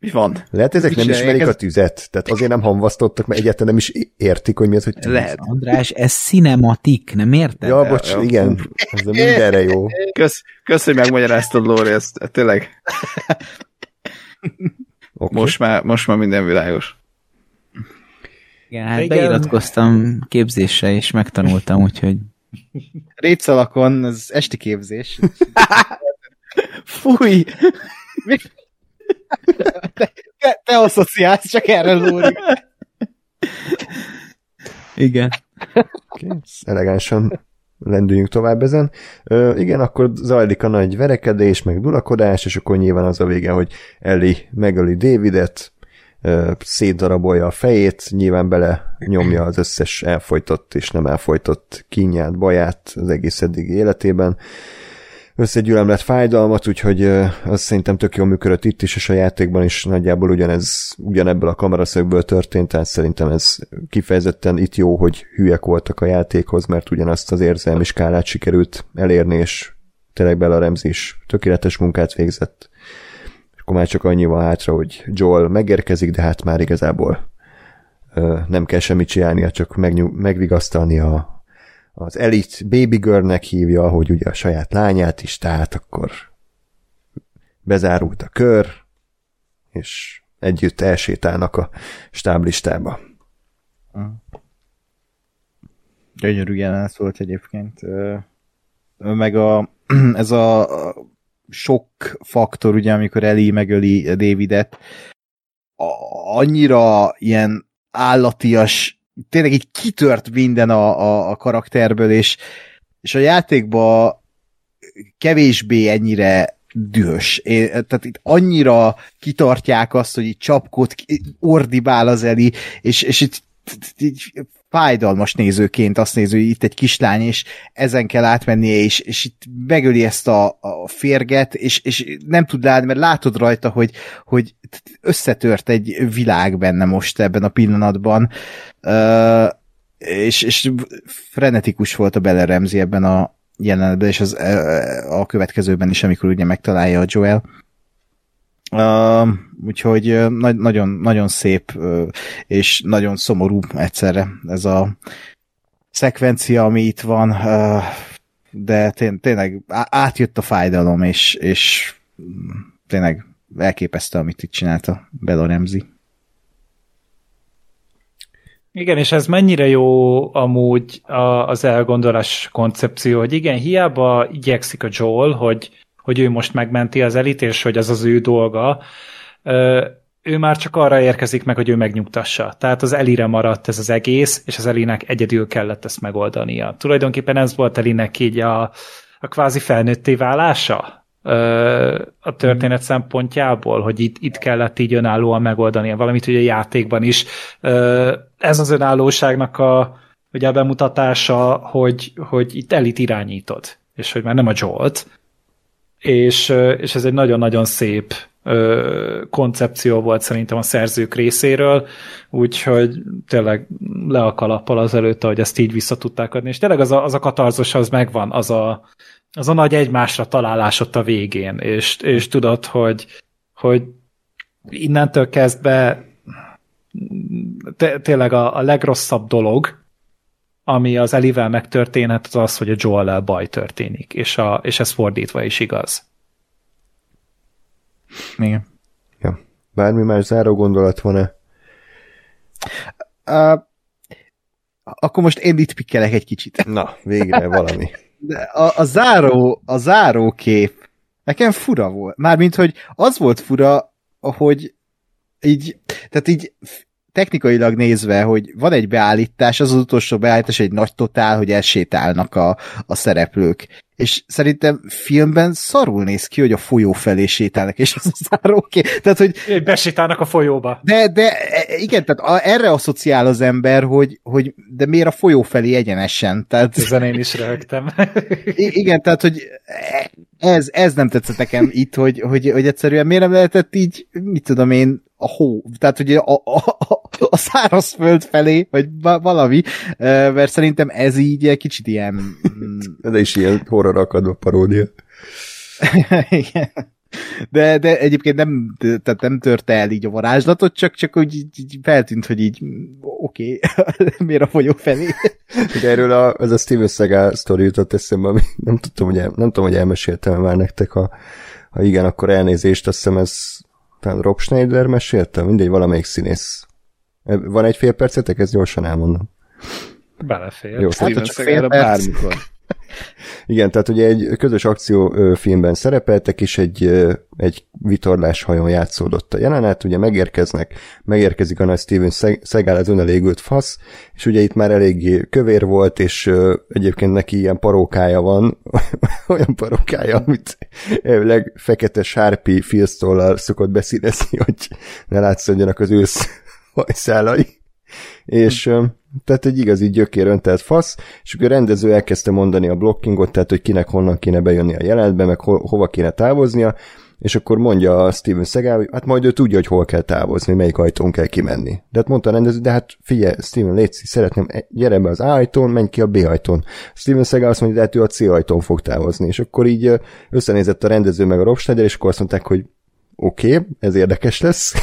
mi van? Lehet ezek nem Csinálják ismerik a ezt- tüzet, tehát azért nem hamvasztottak, mert egyáltalán nem is értik, hogy mi az, hogy tűz. Lehet. András, ez cinematik, nem érted? Ja, bocs, Ja, igen, ez a mindenre jó. Kösz, kösz hogy megmagyaráztad, Lóri, ezt tényleg Okay. most már, most már minden világos. Igen, hát Igen. beiratkoztam képzésre, és megtanultam, úgyhogy Rétszalakon, ez esti képzés. Fúj! Te, te asszociálsz csak erre, Lóri. Igen. Okay. Elegánsan lendüljünk tovább ezen. Ö, igen, akkor zajlik a nagy verekedés, meg dulakodás, és akkor nyilván az a vége, hogy Ellie megöli Davidet, ö, szétdarabolja a fejét, nyilván bele nyomja az összes elfolytott és nem elfolytott kínját, baját az egész eddigi életében. Összegyűlemlett fájdalmat, úgyhogy az szerintem tök jól működött itt is, és a játékban is nagyjából ugyanez, ugyanebből a kameraszögből történt, tehát szerintem ez kifejezetten itt jó, hogy hülyek voltak a játékhoz, mert ugyanazt az érzelmi skálát sikerült elérni, és tényleg Bella Ramsey is tökéletes munkát végzett. És akkor már csak annyi van hátra, hogy Joel megérkezik, de hát már igazából nem kell semmit csinálnia, csak megnyug, megvigasztalni a, az elit baby girlnek hívja, hogy ugye a saját lányát is, tehát akkor bezárult a kör, és együtt elsétálnak a stáblistába. Gyönyörű jelenet volt egyébként. Meg a, ez a, sok faktor, ugye, amikor Eli megöli Davidet, annyira ilyen állatias, tényleg így kitört minden a, a, a karakterből, és, és a játékban kevésbé ennyire dühös. Én, tehát itt annyira kitartják azt, hogy itt csapkod, ordibál az Eli, és, és itt, itt fájdalmas nézőként azt néző, hogy itt egy kislány, és ezen kell átmennie, és, és itt megöli ezt a, a férget, és, és nem tud látni, mert látod rajta, hogy, hogy összetört egy világ benne most ebben a pillanatban, uh, és, és frenetikus volt a beleremzi ebben a jelenetben, és az, a következőben is, amikor ugye megtalálja a Joel. Uh, úgyhogy uh, nagyon, nagyon szép uh, és nagyon szomorú egyszerre ez a szekvencia, ami itt van, uh, de té- tényleg átjött a fájdalom, és, és tényleg elképesztő, amit itt csinálta Bella Ramsey. Igen, és ez mennyire jó amúgy az elgondolás koncepció, hogy igen, hiába igyekszik a Joel, hogy, hogy ő most megmenti az elit, és hogy az az ő dolga, ő már csak arra érkezik meg, hogy ő megnyugtassa. Tehát az Elire maradt ez az egész, és az Elinek egyedül kellett ezt megoldania. Tulajdonképpen ez volt Elinek így a, a kvázi felnőtté válása a történet szempontjából, hogy itt, itt kellett így önállóan megoldania valamit, ugye a játékban is. Ez az önállóságnak a, ugye a bemutatása, hogy, hogy itt elit irányítod, és hogy már nem a Jolt, és, és ez egy nagyon-nagyon szép koncepció volt szerintem a szerzők részéről, úgyhogy tényleg le a kalappal az előtt, hogy ezt így vissza tudták adni, és tényleg az a, az a katarzos az megvan, az a, az a nagy egymásra találás ott a végén, és, és tudod, hogy, hogy innentől kezdve tényleg a, a legrosszabb dolog, ami az Elivel megtörténhet, az az, hogy a joel baj történik, és, a, és ez fordítva is igaz. Igen. Ja. Bármi más záró gondolat van-e? Uh, akkor most én itt pikkelek egy kicsit. Na, végre valami. De a, a, záró, a záró kép nekem fura volt. Mármint, hogy az volt fura, hogy így, tehát így technikailag nézve, hogy van egy beállítás, az az utolsó beállítás egy nagy totál, hogy elsétálnak a, a szereplők. És szerintem filmben szarul néz ki, hogy a folyó felé sétálnak, és az a záró oké. Tehát, hogy... Besétálnak a folyóba. De, de igen, tehát a, erre asszociál az ember, hogy, hogy de miért a folyó felé egyenesen? Tehát... Ezen én is rögtem. igen, tehát, hogy ez, ez nem tetszett nekem itt, hogy, hogy, hogy egyszerűen miért nem lehetett így, mit tudom én, a hó, tehát hogy a, a, a, szárazföld felé, vagy valami, mert szerintem ez így egy kicsit ilyen... De is ilyen horror akadva paródia. Igen. De, de egyébként nem, tehát nem törte el így a varázslatot, csak, csak úgy így, így feltűnt, hogy így oké, okay, miért a folyó felé. De erről a, ez a Steven Seagal sztori jutott eszembe, ami nem tudom, hogy, el, nem tudom, hogy elmeséltem már nektek, ha, ha igen, akkor elnézést, azt hiszem ez talán Rob Schneider mesélte, mindegy, valamelyik színész. Van egy fél percetek, ezt gyorsan elmondom. Belefér. Jó, hát, Seagal bármikor. Igen, tehát ugye egy közös akciófilmben szerepeltek, és egy, egy vitorlás hajón játszódott a jelenet, ugye megérkeznek, megérkezik a nagy Steven Seagal, az önelégült fasz, és ugye itt már eléggé kövér volt, és egyébként neki ilyen parókája van, olyan parókája, amit elvileg fekete sárpi filztollal szokott beszínezni, hogy ne látszódjanak az ősz hajszálai. És tehát egy igazi gyökéröntelt fasz, és akkor a rendező elkezdte mondani a blockingot, tehát hogy kinek honnan kéne bejönni a jelenetbe, meg ho- hova kéne távoznia, és akkor mondja a Steven Seagal, hogy hát majd ő tudja, hogy hol kell távozni, melyik ajtón kell kimenni. De hát mondta a rendező, de hát figyelj, Steven, légy szeretném, e, gyere be az A ajtón, menj ki a B ajtón. Steven Seagal azt mondja, de hát ő a C ajtón fog távozni, és akkor így összenézett a rendező meg a Rob Schneider, és akkor azt mondták, hogy oké, okay, ez érdekes lesz.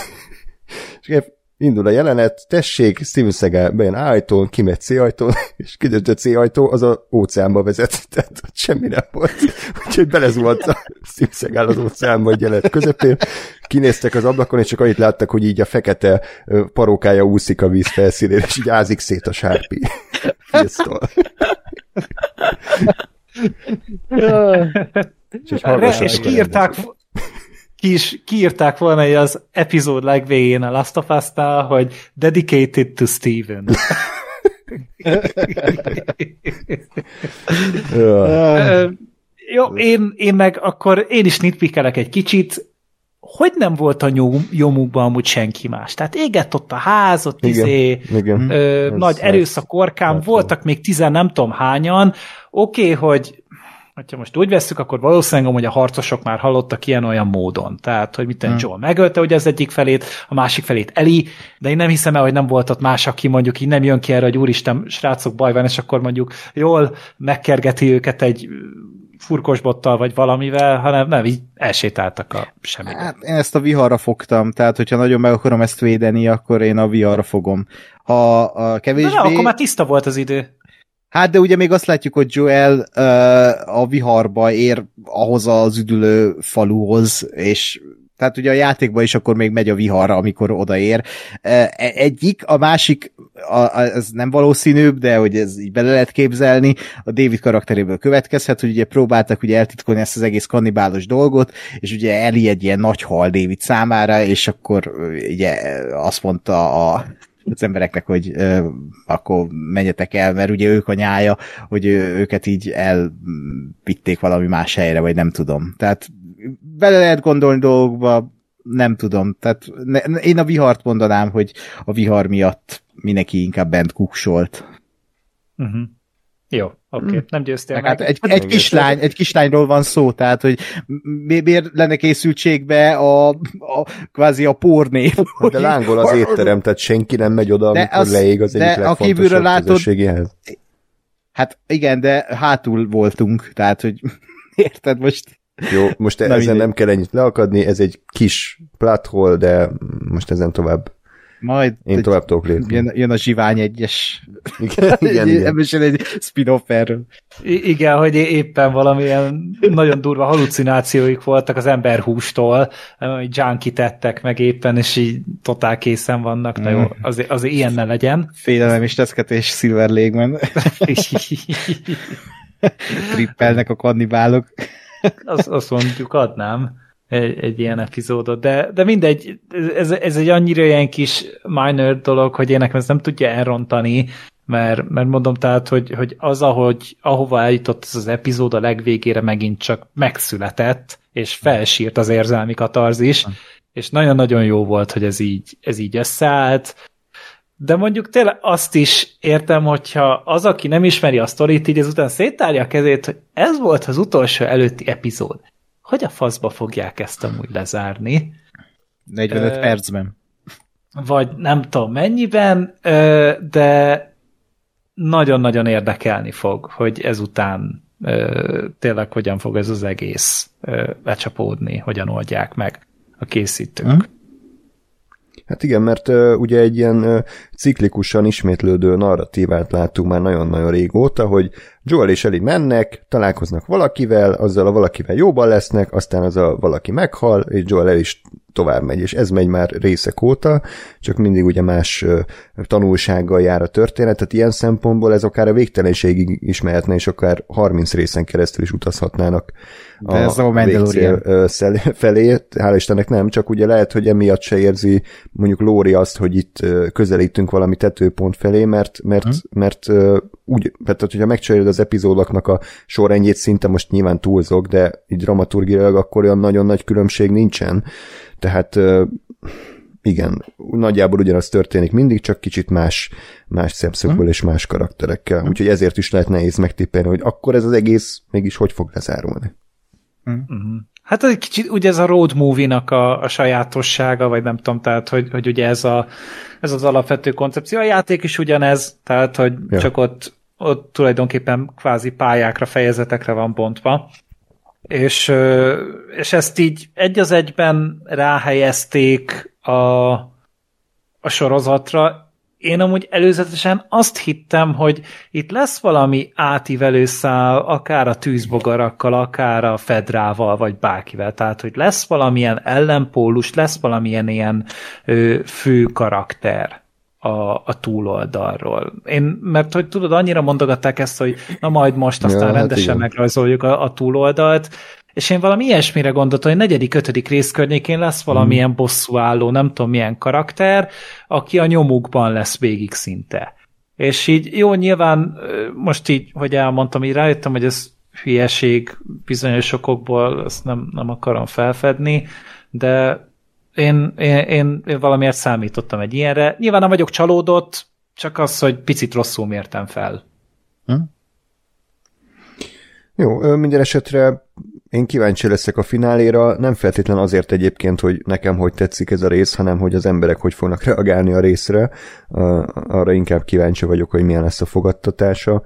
és indul a jelenet, tessék, Steven Seagal bejön A ajtón, kimegy C ajtón, és kiderült, a C ajtó az a óceánba vezet, tehát semmi nem volt. Úgyhogy belezuhant a Steven Seagal az óceánba egy jelenet közepén, kinéztek az ablakon, és csak annyit láttak, hogy így a fekete parókája úszik a víz felszínén, és így ázik szét a sárpi. És a kiírták, ki is, kiírták volna hogy az epizód legvégén a Last of Us-nál, hogy dedicated to Steven. Jó, én, én meg akkor én is nitpikelek egy kicsit, hogy nem volt a nyom, nyomukban amúgy senki más. Tehát égett ott a ház, ott Igen, izé, igen. ö, Ez nagy erőszak orkán, voltak még tizen nem tudom hányan. Oké, okay, hogy ha most úgy vesszük, akkor valószínűleg hogy a harcosok már hallottak ilyen-olyan módon. Tehát, hogy mit hmm. Joel megölte ugye az egyik felét, a másik felét Eli, de én nem hiszem el, hogy nem volt ott más, aki mondjuk így nem jön ki erre, hogy úristen, srácok, baj van, és akkor mondjuk jól megkergeti őket egy furkosbottal vagy valamivel, hanem nem, így elsétáltak a semmibe. Hát én ezt a viharra fogtam, tehát hogyha nagyon meg akarom ezt védeni, akkor én a viharra fogom. Ha a De kevésbé... nem, akkor már tiszta volt az idő. Hát de ugye még azt látjuk, hogy Joel uh, a viharba ér ahhoz az üdülő faluhoz, és tehát ugye a játékban is akkor még megy a viharra, amikor odaér. Uh, egyik, a másik, a, ez nem valószínűbb, de hogy ez így bele lehet képzelni, a David karakteréből következhet, hogy ugye próbáltak ugye eltitkolni ezt az egész kannibálos dolgot, és ugye Eli egy ilyen nagy hal David számára, és akkor ö, ugye azt mondta a az embereknek, hogy ö, akkor menjetek el, mert ugye ők a nyája, hogy ő, őket így elvitték valami más helyre, vagy nem tudom. Tehát bele lehet gondolni dolgokba, nem tudom. Tehát ne, én a vihart mondanám, hogy a vihar miatt mindenki inkább bent kuksolt. Uh-huh. Jó, oké, okay. nem győztél Meg hát egy, egy, kislány, egy kislányról van szó, tehát, hogy mi- miért lenne készültségbe a, a kvázi a porné. Hát De lángol az étterem, tehát senki nem megy oda, De amikor az- leég az de egyik legfontosabb látod- közösségihez. Hát igen, de hátul voltunk, tehát, hogy érted most? Jó, most Na ezen mindegy. nem kell ennyit leakadni, ez egy kis plathol, de most ezen tovább, Majd én tovább tudok lépni. jön, jön a Zsivány egyes. Igen, igen, igen. Egy spin-off erről. I- igen, hogy éppen valamilyen nagyon durva halucinációik voltak az emberhústól, hogy junkie tettek meg éppen, és így totál készen vannak. Na jó, Mm. azért, azért ilyen ne legyen. Félelem és teszketés Silver Lake-ben. Trippelnek a kannibálok. azt, azt mondjuk adnám egy, egy ilyen epizódot, de, de mindegy, ez, ez egy annyira ilyen kis minor dolog, hogy én nekem ezt nem tudja elrontani, mert, mert mondom tehát, hogy, hogy az, ahogy, ahova eljutott ez az epizód a legvégére megint csak megszületett, és felsírt az érzelmi katarzis, és nagyon-nagyon jó volt, hogy ez így, ez így összeállt, de mondjuk tényleg azt is értem, hogyha az, aki nem ismeri a sztorit, így ezután széttárja a kezét, hogy ez volt az utolsó előtti epizód. Hogy a faszba fogják ezt amúgy lezárni? 45 Ö, percben. Vagy nem tudom mennyiben, ö, de nagyon-nagyon érdekelni fog, hogy ezután ö, tényleg hogyan fog ez az egész ö, lecsapódni, hogyan oldják meg a készítők. Hm? Hát igen, mert uh, ugye egy ilyen uh, ciklikusan ismétlődő narratívát láttunk már nagyon-nagyon régóta, hogy Joel és Ellie mennek, találkoznak valakivel, azzal a valakivel jóban lesznek, aztán az a valaki meghal, és Joel el is tovább megy, és ez megy már részek óta, csak mindig ugye más tanulsággal jár a történet, tehát ilyen szempontból ez akár a végtelenségig is mehetne, és akár 30 részen keresztül is utazhatnának De ez a Mandalorian. felé, hál' Istennek nem, csak ugye lehet, hogy emiatt se érzi mondjuk Lóri azt, hogy itt közelítünk valami tetőpont felé, mert, mert, Hm. mert úgy, tehát hogyha megcseréled az epizódoknak a sorrendjét, szinte most nyilván túlzok, de így dramaturgiailag akkor olyan nagyon nagy különbség nincsen. Tehát igen, nagyjából ugyanaz történik mindig, csak kicsit más, más szemszögből és más karakterekkel. Úgyhogy ezért is lehet nehéz megtippelni, hogy akkor ez az egész mégis hogy fog lezárulni. Uh-huh. Hát ez egy kicsit ugye ez a road movie-nak a, a sajátossága, vagy nem tudom, tehát hogy, hogy ugye ez, a, ez az alapvető koncepció. A játék is ugyanez, tehát hogy ja. csak ott, ott tulajdonképpen kvázi pályákra, fejezetekre van bontva. És, és ezt így egy az egyben ráhelyezték a, a sorozatra. Én amúgy előzetesen azt hittem, hogy itt lesz valami átívelő szál, akár a tűzbogarakkal, akár a Fedrával, vagy bárkivel. Tehát, hogy lesz valamilyen ellenpólus, lesz valamilyen ilyen ö, fő karakter a, a túloldalról. Én, mert hogy tudod, annyira mondogatták ezt, hogy na majd most aztán Ja, hát rendesen igen. megrajzoljuk a, a túloldalt, és én valami ilyesmire gondoltam, hogy negyedik, ötödik rész környékén lesz valamilyen hmm. bosszúálló, nem tudom milyen karakter, aki a nyomukban lesz végig szinte. És így jó, nyilván most így, hogy elmondtam, így rájöttem, hogy ez hülyeség bizonyos okokból, ezt nem, nem akarom felfedni, de én, én, én, én valamiért számítottam egy ilyenre. Nyilván nem vagyok csalódott, csak az, hogy picit rosszul mértem fel. Hm? Jó, minden esetre én kíváncsi leszek a fináléra, nem feltétlen azért egyébként, hogy nekem hogy tetszik ez a rész, hanem hogy az emberek hogy fognak reagálni a részre. Arra inkább kíváncsi vagyok, hogy milyen lesz a fogadtatása.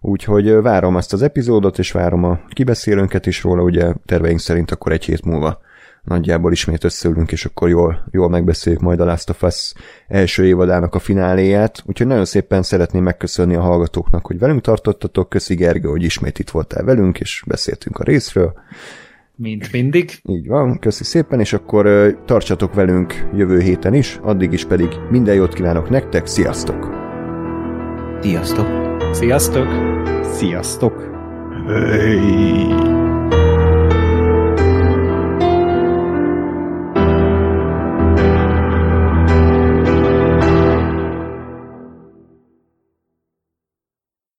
Úgyhogy várom ezt az epizódot, és várom a kibeszélőnket is róla, ugye terveink szerint akkor egy hét múlva nagyjából ismét összeülünk, és akkor jól, jól megbeszéljük majd a Last of Us első évadának a fináléját. Úgyhogy nagyon szépen szeretném megköszönni a hallgatóknak, hogy velünk tartottatok. Köszi Gergő, hogy ismét itt voltál velünk, és beszéltünk a részről. Mint mindig. Így van, köszi szépen, és akkor tartsatok velünk jövő héten is, addig is pedig minden jót kívánok nektek, sziasztok! Sziasztok! Sziasztok! Sziasztok! Hey.